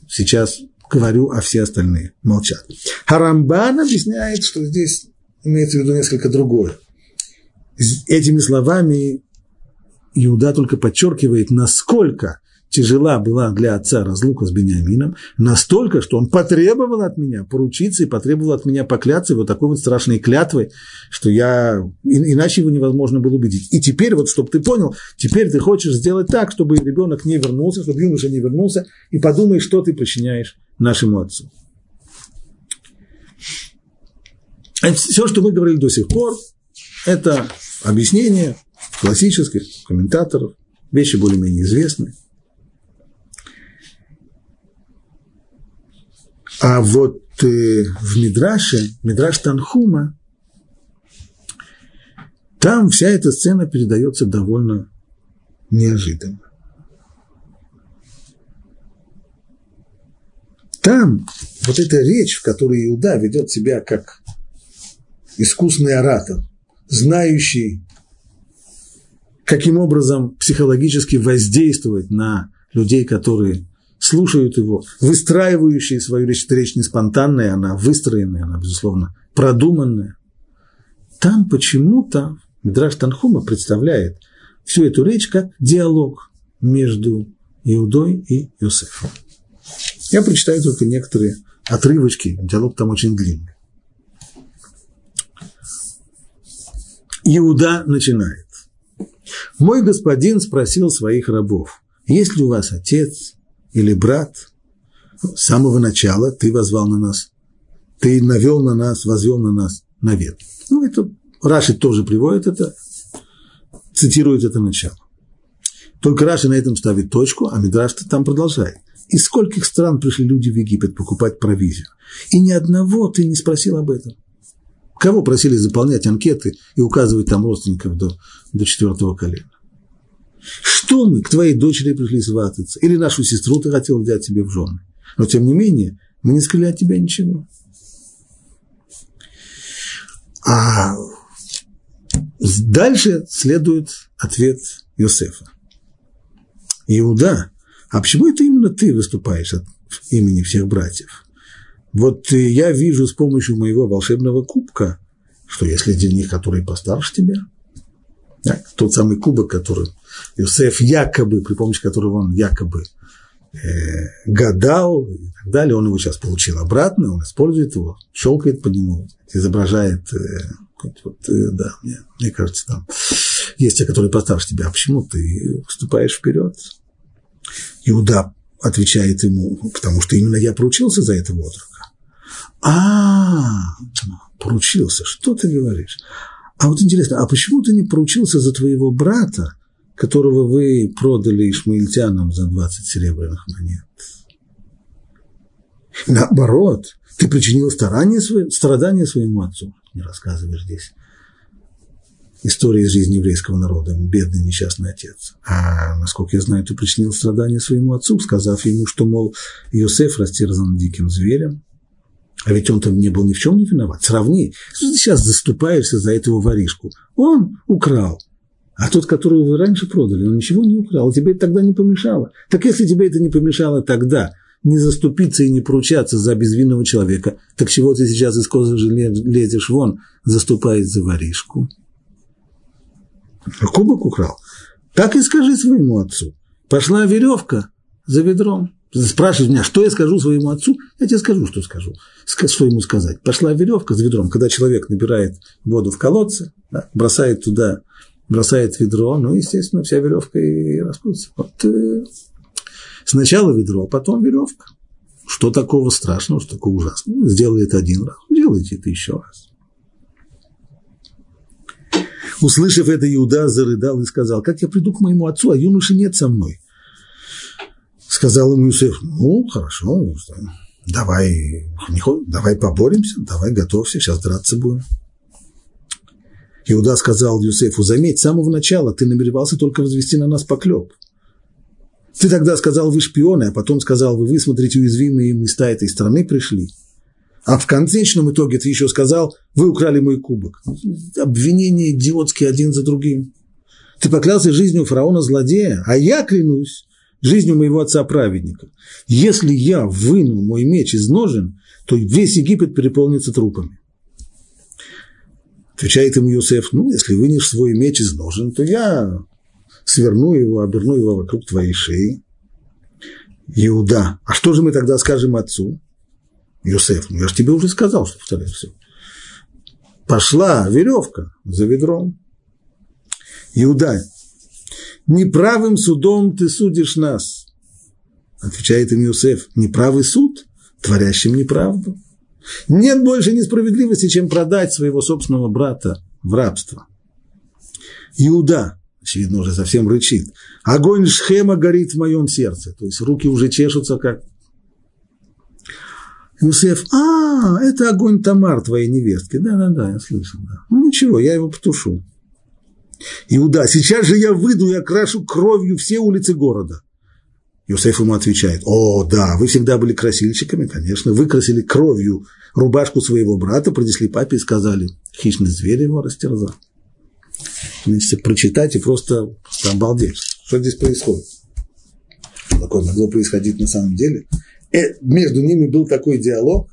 сейчас говорю, а все остальные молчат. Харамбан объясняет, что здесь имеется в виду несколько другое. Этими словами Иуда только подчеркивает, насколько тяжела была для отца разлука с Бениамином, настолько, что он потребовал от меня поручиться и потребовал от меня покляться вот такой вот страшной клятвой, что я, иначе его невозможно было убедить. И теперь, вот, чтобы ты понял, теперь ты хочешь сделать так, чтобы ребенок не вернулся, чтобы юноша не вернулся, и подумай, что ты причиняешь нашему отцу. Все, что мы говорили до сих пор, это объяснение классических комментаторов, вещи более-менее известные. А вот э, в Мидраше, Мидраш Танхума, там вся эта сцена передается довольно неожиданно. Там вот эта речь, в которой Иуда ведет себя как искусный оратор, знающий, каким образом психологически воздействовать на людей, которые слушают его, выстраивающие свою речь. Эта речь не спонтанная, она выстроенная, она, безусловно, продуманная. Там почему-то Мидраш Танхума представляет всю эту речь как диалог между Иудой и Иосифом. Я прочитаю только некоторые отрывочки, диалог там очень длинный. Иуда начинает. Мой господин спросил своих рабов, есть ли у вас отец или брат? С самого начала ты возвал на нас, ты навел на нас, возвел на нас навет. Ну, это Раши тоже приводит это, цитирует это начало. Только Раши на этом ставит точку, а Мидраш там продолжает. Из скольких стран пришли люди в Египет покупать провизию? И ни одного ты не спросил об этом. Кого просили заполнять анкеты и указывать там родственников до, до четвертого колена? Что мы к твоей дочери пришли свататься? Или нашу сестру ты хотел взять себе в жены? Но тем не менее, мы не скрыли от тебя ничего. А дальше следует ответ Иосифа. Иуда, а почему это именно ты выступаешь от имени всех братьев? Вот я вижу с помощью моего волшебного кубка, что если среди них, который постарше тебя, да, тот самый кубок, который Иосиф якобы, при помощи которого он якобы э, гадал и так далее, он его сейчас получил обратно, он использует его, щелкает по нему, изображает, э, вот, э, да, мне, мне кажется, там есть те, которые постарше тебя, а почему ты выступаешь вперед? Иуда отвечает ему, потому что именно я поручился за этого отрока. А, поручился, что ты говоришь? А вот интересно, а почему ты не поручился за твоего брата, которого вы продали ишмаильтянам за 20 серебряных монет? Наоборот, ты причинил страдания, своим, страдания своему отцу. Не рассказываешь здесь история из жизни еврейского народа, бедный несчастный отец. А, насколько я знаю, ты причинил страдания своему отцу, сказав ему, что, мол, Иосиф растерзан диким зверем, а ведь он там не был ни в чем не виноват. Сравни, что ты сейчас заступаешься за этого воришку. Он украл, а тот, которого вы раньше продали, он ничего не украл, тебе это тогда не помешало. Так если тебе это не помешало тогда, не заступиться и не поручаться за безвинного человека, так чего ты сейчас из кожи лезешь вон, заступаясь за воришку? Кубок украл. Так и скажи своему отцу. Пошла веревка за ведром спрашивает меня, что я скажу своему отцу, я тебе скажу, что скажу. Что ему сказать? Пошла веревка с ведром, когда человек набирает воду в колодце, да, бросает туда, бросает ведро, ну, естественно, вся веревка и распутится. Вот, э, сначала ведро, потом веревка. Что такого страшного, что такого ужасного? Сделай это один раз, делайте это еще раз. Услышав это, Иуда зарыдал и сказал, как я приду к моему отцу, а юноши нет со мной сказал ему Иосиф, ну, хорошо, давай, давай поборемся, давай готовься, сейчас драться будем. Иуда сказал Юсефу, заметь, с самого начала ты намеревался только возвести на нас поклеп. Ты тогда сказал, вы шпионы, а потом сказал, вы высмотрите уязвимые места этой страны пришли. А в конечном итоге ты еще сказал, вы украли мой кубок. Обвинения идиотские один за другим. Ты поклялся жизнью фараона-злодея, а я клянусь, жизнью моего отца-праведника. Если я выну мой меч из ножен, то весь Египет переполнится трупами. Отвечает ему Юсеф, ну, если вынешь свой меч из ножен, то я сверну его, оберну его вокруг твоей шеи. Иуда. А что же мы тогда скажем отцу? Йосеф, ну я же тебе уже сказал, что повторяю все. Пошла веревка за ведром. Иуда, неправым судом ты судишь нас. Отвечает им Иосиф, неправый суд, творящим неправду. Нет больше несправедливости, чем продать своего собственного брата в рабство. Иуда, очевидно, уже совсем рычит. Огонь Шхема горит в моем сердце. То есть руки уже чешутся, как... Иосиф, а, это огонь Тамар, твоей невестки. Да-да-да, я слышал. Да. Ну ничего, я его потушу. Иуда, сейчас же я выйду и окрашу кровью все улицы города. Иосиф ему отвечает, о, да, вы всегда были красильщиками, конечно, вы красили кровью рубашку своего брата, принесли папе и сказали, хищный зверь его растерзал. Если прочитать и просто обалдеть, что здесь происходит. Такое могло происходить на самом деле. Э, между ними был такой диалог.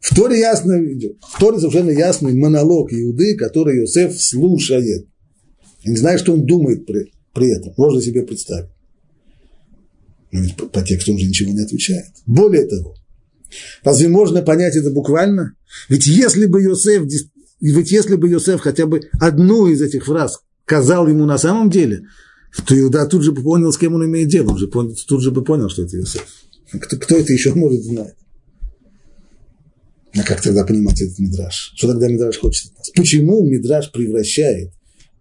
В Торе ясно идет. В Торе совершенно ясный монолог Иуды, который Иосиф слушает. Я не знаю, что он думает при, при этом. Можно себе представить. Но ведь по, по тексту он же ничего не отвечает. Более того, разве можно понять это буквально? Ведь если бы Иосиф, ведь если бы Иосиф хотя бы одну из этих фраз сказал ему на самом деле, то Иуда тут же бы понял, с кем он имеет дело, он же тут же бы понял, что это Иосиф. Кто, кто это еще может знать? А как тогда понимать этот мидраж? Что тогда мидраж хочет от нас? Почему мидраж превращает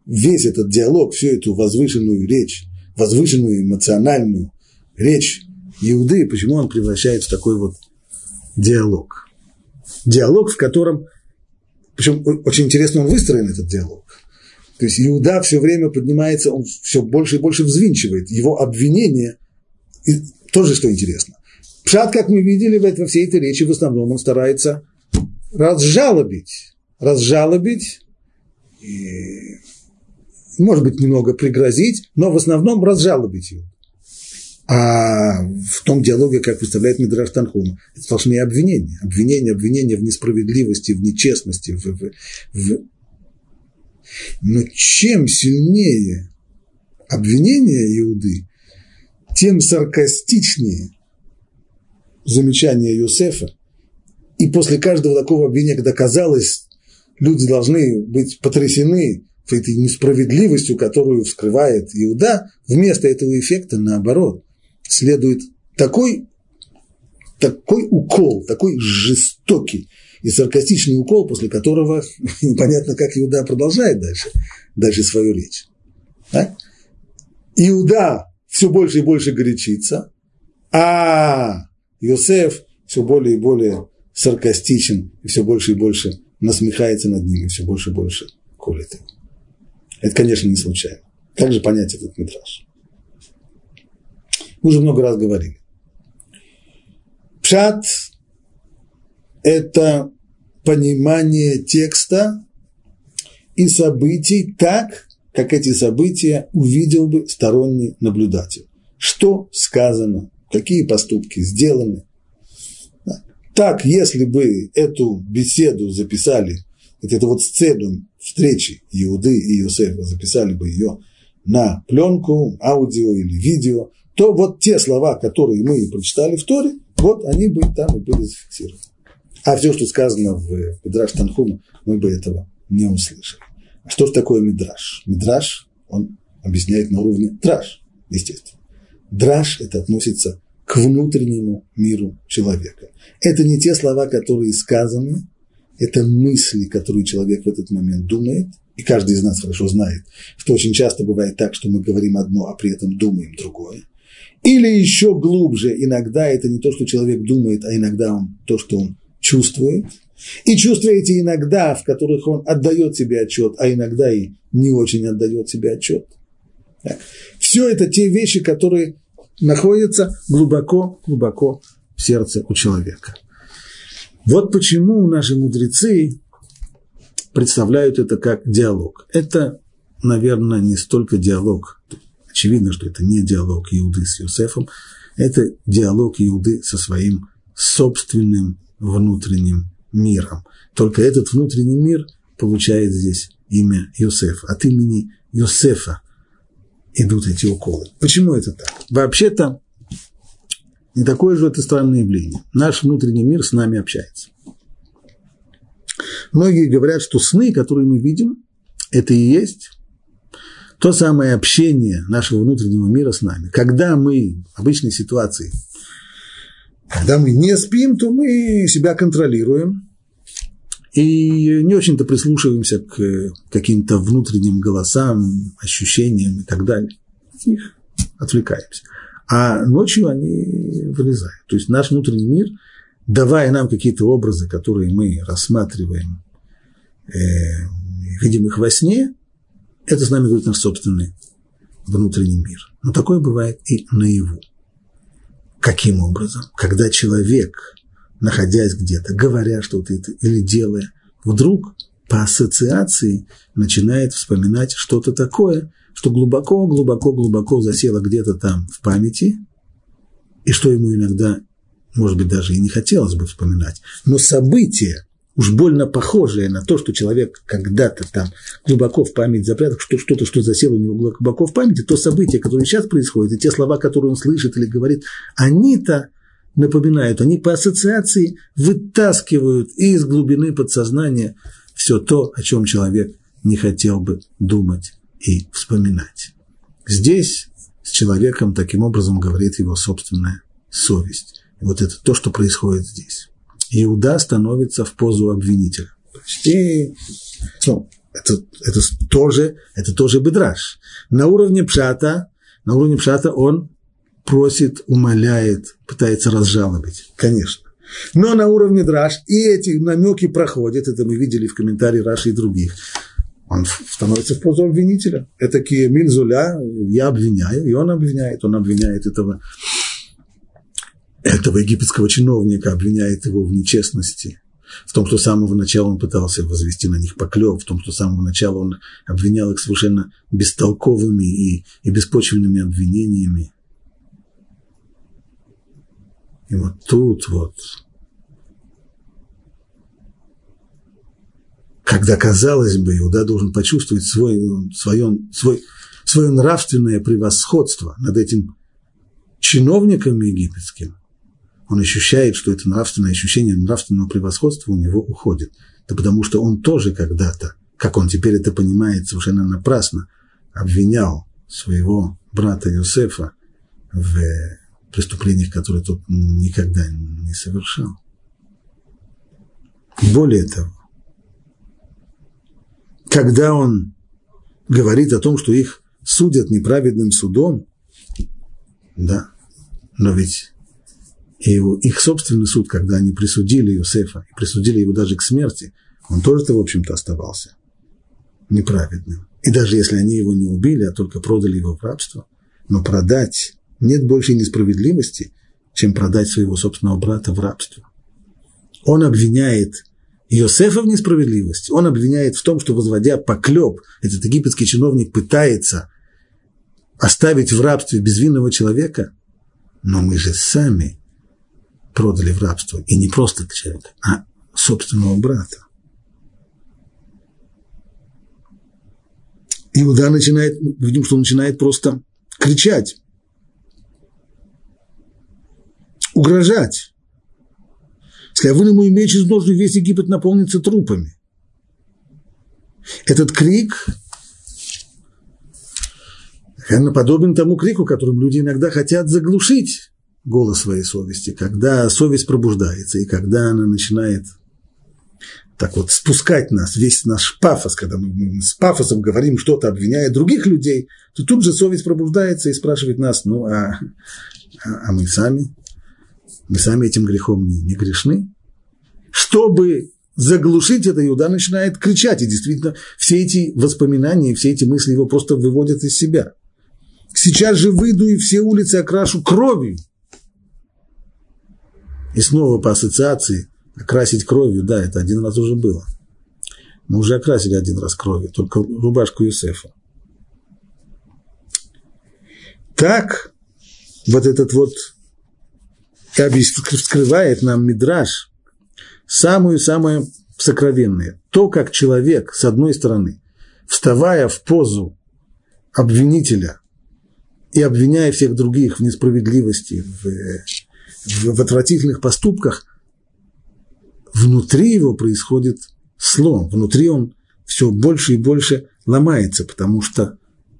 весь этот диалог, всю эту возвышенную речь, возвышенную эмоциональную речь Иуды, почему он превращает в такой вот диалог? Диалог, в котором, причем очень интересно он выстроен, этот диалог. То есть Иуда все время поднимается, он все больше и больше взвинчивает. Его обвинение, тоже что интересно. Пшат, как мы видели во всей этой речи, в основном он старается разжалобить, разжалобить и может быть, немного пригрозить, но в основном разжалобить его. А в том диалоге, как выставляет Мидраш Танхума, это сплошные обвинения. Обвинения, обвинения в несправедливости, в нечестности. В, в, в... Но чем сильнее обвинения Иуды, тем саркастичнее замечания Юсефа. И после каждого такого обвинения, когда казалось, люди должны быть потрясены этой несправедливостью, которую вскрывает Иуда, вместо этого эффекта, наоборот, следует такой, такой укол, такой жестокий и саркастичный укол, после которого [laughs] непонятно, как Иуда продолжает дальше, дальше свою речь. Да? Иуда все больше и больше горячится, а Иосиф все более и более саркастичен, и все больше и больше насмехается над ним, и все больше и больше колет его. Это, конечно, не случайно. Как же понять этот метраж? Мы уже много раз говорили. Пшат – это понимание текста и событий так, как эти события увидел бы сторонний наблюдатель. Что сказано, какие поступки сделаны. Так, если бы эту беседу записали, эту вот сцену встречи Иуды и Иосифа, записали бы ее на пленку, аудио или видео, то вот те слова, которые мы прочитали в Торе, вот они бы там и были зафиксированы. А все, что сказано в Мидраш Танхума, мы бы этого не услышали. Что же такое Мидраш? Мидраш, он объясняет на уровне драж, естественно. Драж – это относится к внутреннему миру человека. Это не те слова, которые сказаны, это мысли, которые человек в этот момент думает, и каждый из нас хорошо знает, что очень часто бывает так, что мы говорим одно, а при этом думаем другое. Или еще глубже, иногда это не то, что человек думает, а иногда он то, что он чувствует. И чувства эти иногда, в которых он отдает себе отчет, а иногда и не очень отдает себе отчет. Так. Все это те вещи, которые находятся глубоко-глубоко в сердце у человека. Вот почему наши мудрецы представляют это как диалог. Это, наверное, не столько диалог. Очевидно, что это не диалог Иуды с Иосифом, это диалог Иуды со своим собственным внутренним миром. Только этот внутренний мир получает здесь имя Иосифа. От имени Иосифа идут эти уколы. Почему это так? Вообще-то Не такое же это странное явление. Наш внутренний мир с нами общается. Многие говорят, что сны, которые мы видим, это и есть то самое общение нашего внутреннего мира с нами. Когда мы в обычной ситуации, когда мы не спим, то мы себя контролируем и не очень-то прислушиваемся к каким-то внутренним голосам, ощущениям и так далее. Них отвлекаемся. А ночью они вылезают. То есть наш внутренний мир, давая нам какие-то образы, которые мы рассматриваем, э, видим их во сне, это с нами говорит наш собственный внутренний мир. Но такое бывает и наяву. Каким образом? Когда человек, находясь где-то, говоря что-то или делая, вдруг по ассоциации начинает вспоминать что-то такое, что глубоко-глубоко-глубоко засело где-то там в памяти, и что ему иногда, может быть, даже и не хотелось бы вспоминать. Но события, уж больно похожее на то, что человек когда-то там глубоко в память запрятал, что что-то, что засело у него глубоко в памяти, то события, которые сейчас происходят, и те слова, которые он слышит или говорит, они-то напоминают, они по ассоциации вытаскивают из глубины подсознания все то, о чем человек не хотел бы думать и вспоминать. Здесь с человеком таким образом говорит его собственная совесть. Вот это то, что происходит здесь. Иуда становится в позу обвинителя. Почти, ну, это, это, тоже, это тоже бедраж. На уровне пшата, на уровне пшата он просит, умоляет, пытается разжалобить, конечно. Но на уровне драж и эти намеки проходят, это мы видели в комментарии Раши и других. Он становится в позу обвинителя. Это Киемиль Зуля, я обвиняю, и он обвиняет, он обвиняет этого этого египетского чиновника, обвиняет его в нечестности, в том, что с самого начала он пытался возвести на них поклев, в том, что с самого начала он обвинял их совершенно бестолковыми и, и беспочвенными обвинениями. И вот тут вот, когда, казалось бы, Иуда должен почувствовать свой, свое, свой, свое нравственное превосходство над этим чиновником египетским – он ощущает, что это нравственное ощущение нравственного превосходства у него уходит. Да потому что он тоже когда-то, как он теперь это понимает совершенно напрасно, обвинял своего брата Иосифа в преступлениях, которые тот никогда не совершал. Более того, когда он говорит о том, что их судят неправедным судом, да, но ведь и его, их собственный суд, когда они присудили Иосифа, и присудили его даже к смерти, он тоже-то, в общем-то, оставался неправедным. И даже если они его не убили, а только продали его в рабство, но продать нет больше несправедливости, чем продать своего собственного брата в рабство. Он обвиняет Иосифа в несправедливости, он обвиняет в том, что, возводя поклеп, этот египетский чиновник пытается оставить в рабстве безвинного человека, но мы же сами продали в рабство. И не просто человека, а собственного брата. Иуда начинает, видим, что он начинает просто кричать, угрожать. Вы ему меч из ножны, весь Египет наполнится трупами. Этот крик наверное, подобен тому крику, которым люди иногда хотят заглушить голос своей совести, когда совесть пробуждается, и когда она начинает так вот спускать нас, весь наш пафос, когда мы, с пафосом говорим что-то, обвиняя других людей, то тут же совесть пробуждается и спрашивает нас, ну а, а, а мы сами, мы сами этим грехом не, не грешны? Чтобы заглушить это, Иуда начинает кричать, и действительно все эти воспоминания, все эти мысли его просто выводят из себя. Сейчас же выйду и все улицы окрашу кровью. И снова по ассоциации окрасить кровью, да, это один раз уже было. Мы уже окрасили один раз кровью, только рубашку Юсефа. Так вот этот вот вскрывает нам Мидраж самую-самую сокровенное. То, как человек, с одной стороны, вставая в позу обвинителя и обвиняя всех других в несправедливости, в в, отвратительных поступках, внутри его происходит слом, внутри он все больше и больше ломается, потому что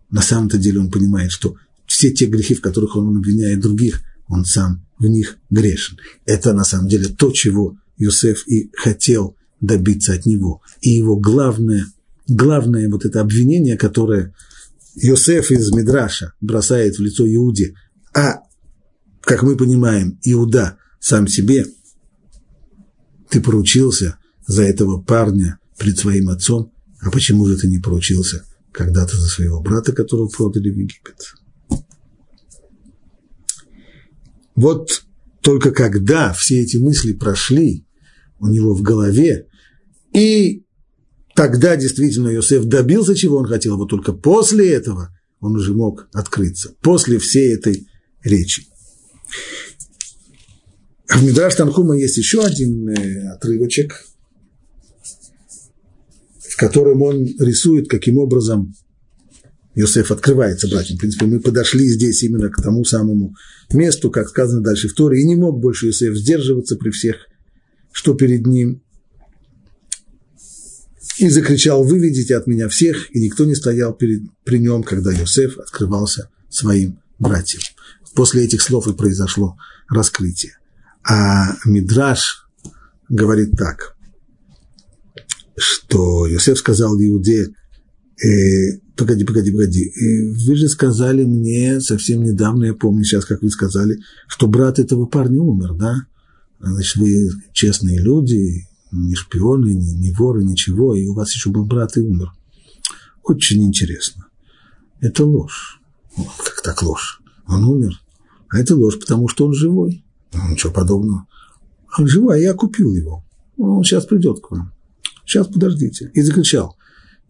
на самом-то деле он понимает, что все те грехи, в которых он обвиняет других, он сам в них грешен. Это на самом деле то, чего Юсеф и хотел добиться от него. И его главное, главное вот это обвинение, которое Йосеф из Мидраша бросает в лицо Иуде, а, как мы понимаем, Иуда сам себе, ты поручился за этого парня пред своим отцом, а почему же ты не поручился когда-то за своего брата, которого продали в Египет? Вот только когда все эти мысли прошли у него в голове, и тогда действительно Иосиф добился, чего он хотел, вот только после этого он уже мог открыться, после всей этой речи. В Мидраш Танхума есть еще один э, отрывочек, в котором он рисует, каким образом Иосиф открывается братьям. В принципе, мы подошли здесь именно к тому самому месту, как сказано дальше в Торе, и не мог больше Иосиф сдерживаться при всех, что перед ним. И закричал, выведите от меня всех, и никто не стоял перед, при нем, когда Иосиф открывался своим братьям. После этих слов и произошло раскрытие. А Мидраш говорит так, что Иосиф сказал Иуде, э, погоди, погоди, погоди, вы же сказали мне совсем недавно, я помню сейчас, как вы сказали, что брат этого парня умер, да? Значит, вы честные люди, не шпионы, не, не воры, ничего, и у вас еще был брат и умер. Очень интересно. Это ложь. Как так ложь? Он умер. А это ложь, потому что он живой. Ну, ничего подобного. Он живой, а я купил его. Он сейчас придет к вам. Сейчас подождите. И закричал.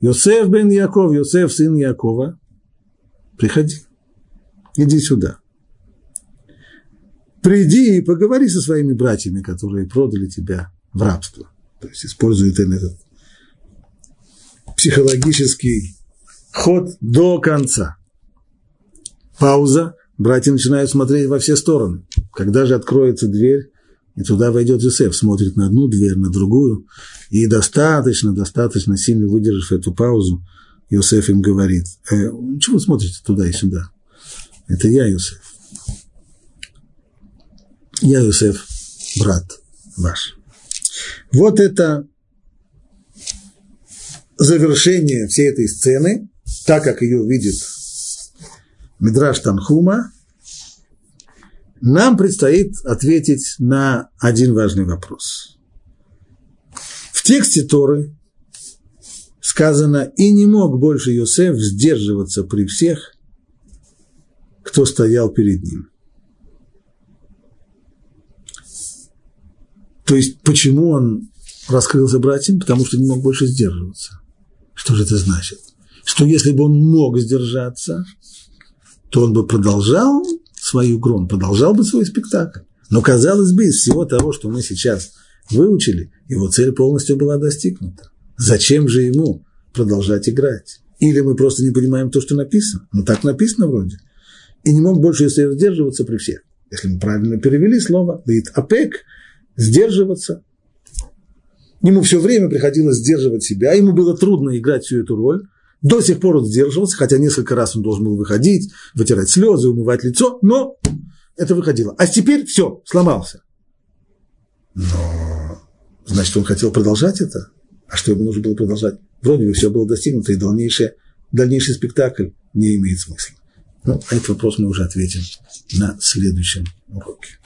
Йосеф бен Яков, Йосеф сын Якова, приходи, иди сюда. Приди и поговори со своими братьями, которые продали тебя в рабство. То есть использует он этот психологический ход до конца. Пауза. Братья начинают смотреть во все стороны. Когда же откроется дверь, и туда войдет Юсеф, смотрит на одну дверь, на другую, и достаточно, достаточно сильно выдержав эту паузу, Юсеф им говорит, э, чего смотрите туда и сюда? Это я, Юсеф. Я, Юсеф, брат ваш. Вот это завершение всей этой сцены, так как ее видит Мидраш Танхума, нам предстоит ответить на один важный вопрос. В тексте Торы сказано, и не мог больше Йосеф сдерживаться при всех, кто стоял перед ним. То есть, почему он раскрылся братьям? Потому что не мог больше сдерживаться. Что же это значит? Что если бы он мог сдержаться, то он бы продолжал свою игру, он продолжал бы свой спектакль. Но, казалось бы, из всего того, что мы сейчас выучили, его цель полностью была достигнута. Зачем же ему продолжать играть? Или мы просто не понимаем то, что написано? Ну, так написано вроде. И не мог больше если сдерживаться при всех. Если мы правильно перевели слово, говорит апек, сдерживаться. Ему все время приходилось сдерживать себя, ему было трудно играть всю эту роль, до сих пор он сдерживался, хотя несколько раз он должен был выходить, вытирать слезы, умывать лицо, но это выходило. А теперь все, сломался. Но, значит, он хотел продолжать это? А что ему нужно было продолжать? Вроде бы все было достигнуто, и дальнейшее, дальнейший спектакль не имеет смысла. Ну, а этот вопрос мы уже ответим на следующем уроке.